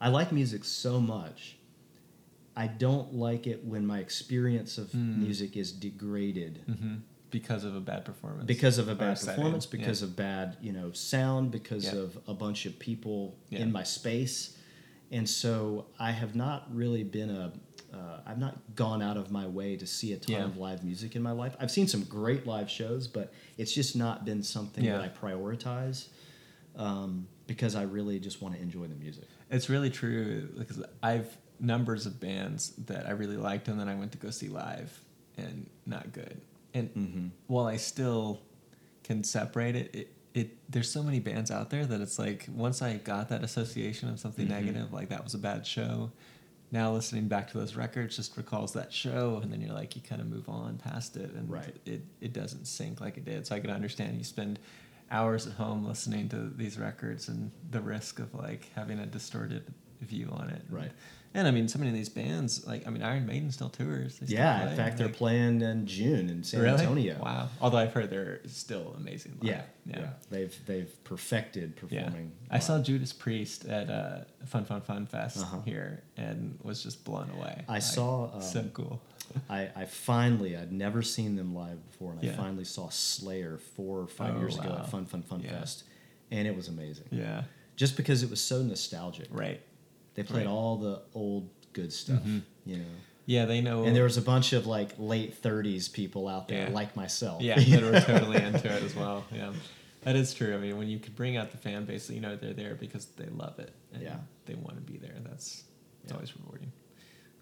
[SPEAKER 2] I like music so much. I don't like it when my experience of
[SPEAKER 1] Mm.
[SPEAKER 2] music is degraded
[SPEAKER 1] hmm Because of a bad performance.
[SPEAKER 2] because of a
[SPEAKER 1] Or
[SPEAKER 2] bad
[SPEAKER 1] setting,
[SPEAKER 2] performance,
[SPEAKER 1] yeah.
[SPEAKER 2] because of bad, you know, sound, because
[SPEAKER 1] Yeah.
[SPEAKER 2] of a bunch of people
[SPEAKER 1] Yeah.
[SPEAKER 2] in my space, and so I have not really been a. Uh, I've not gone out of my way to see a ton
[SPEAKER 1] Yeah.
[SPEAKER 2] of live music in my life. I've seen some great live shows, but it's just not been something
[SPEAKER 1] Yeah.
[SPEAKER 2] that I prioritize um, because I really just want to enjoy the music.
[SPEAKER 1] It's really true because I've numbers of bands that I really liked and then I went to go see live and not good. And
[SPEAKER 2] Mm-hmm.
[SPEAKER 1] while I still can separate it, it, it there's so many bands out there that it's like once I got that association of something
[SPEAKER 2] Mhm.
[SPEAKER 1] negative, like that was a bad show. Now listening back to those records just recalls that show, and then you're like you kind of move on past it, and
[SPEAKER 2] Right.
[SPEAKER 1] it it doesn't sink like it did. So I can understand you spend hours at home listening to these records and the risk of like having a distorted view on it.
[SPEAKER 2] Right.
[SPEAKER 1] And I mean, so many of these bands, like I mean, Iron Maiden still tours. Still
[SPEAKER 2] Yeah,
[SPEAKER 1] play,
[SPEAKER 2] in fact, they're
[SPEAKER 1] like-
[SPEAKER 2] playing in June in San
[SPEAKER 1] really?
[SPEAKER 2] Antonio.
[SPEAKER 1] Wow. Although I've heard they're still amazing. Live.
[SPEAKER 2] Yeah, yeah, They've they've perfected
[SPEAKER 1] Yeah.
[SPEAKER 2] performing.
[SPEAKER 1] I saw. Judas Priest at uh, Fun Fun Fun Fest
[SPEAKER 2] Uh-huh.
[SPEAKER 1] here and was just blown away.
[SPEAKER 2] I
[SPEAKER 1] Like,
[SPEAKER 2] saw, um,
[SPEAKER 1] so cool.
[SPEAKER 2] I, I finally I'd never seen them live before, and
[SPEAKER 1] Yeah.
[SPEAKER 2] I finally saw Slayer four or five
[SPEAKER 1] Oh,
[SPEAKER 2] years ago at Fun Fun Fun
[SPEAKER 1] Yeah.
[SPEAKER 2] Fest, and it was amazing.
[SPEAKER 1] Yeah.
[SPEAKER 2] Just because it was so nostalgic.
[SPEAKER 1] Right.
[SPEAKER 2] They played all the old good stuff,
[SPEAKER 1] Mhm.
[SPEAKER 2] you know.
[SPEAKER 1] Yeah, they know.
[SPEAKER 2] And there was a bunch of like late thirties people out there,
[SPEAKER 1] Yeah.
[SPEAKER 2] like myself.
[SPEAKER 1] yeah, <laughs> that were totally into it as well. Yeah. That is true. I mean, when you can bring out the fan base, you know they're there because they love it and
[SPEAKER 2] Yeah.
[SPEAKER 1] they want to be there. That's it's
[SPEAKER 2] Yeah.
[SPEAKER 1] always rewarding.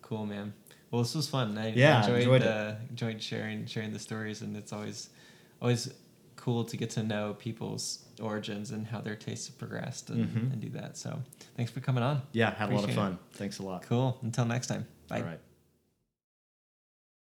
[SPEAKER 1] Cool, man. Well, this was fun. I
[SPEAKER 2] Yeah,
[SPEAKER 1] enjoyed
[SPEAKER 2] enjoyed it.
[SPEAKER 1] uh, enjoyed sharing sharing the stories, and it's always always cool to get to know people's origins and how their tastes have progressed and,
[SPEAKER 2] Mhm.
[SPEAKER 1] and do that. So, thanks for coming on.
[SPEAKER 2] Yeah, had a lot of
[SPEAKER 1] Appreciate it.
[SPEAKER 2] fun. Thanks a lot.
[SPEAKER 1] Cool. Until next time. Bye.
[SPEAKER 2] All right.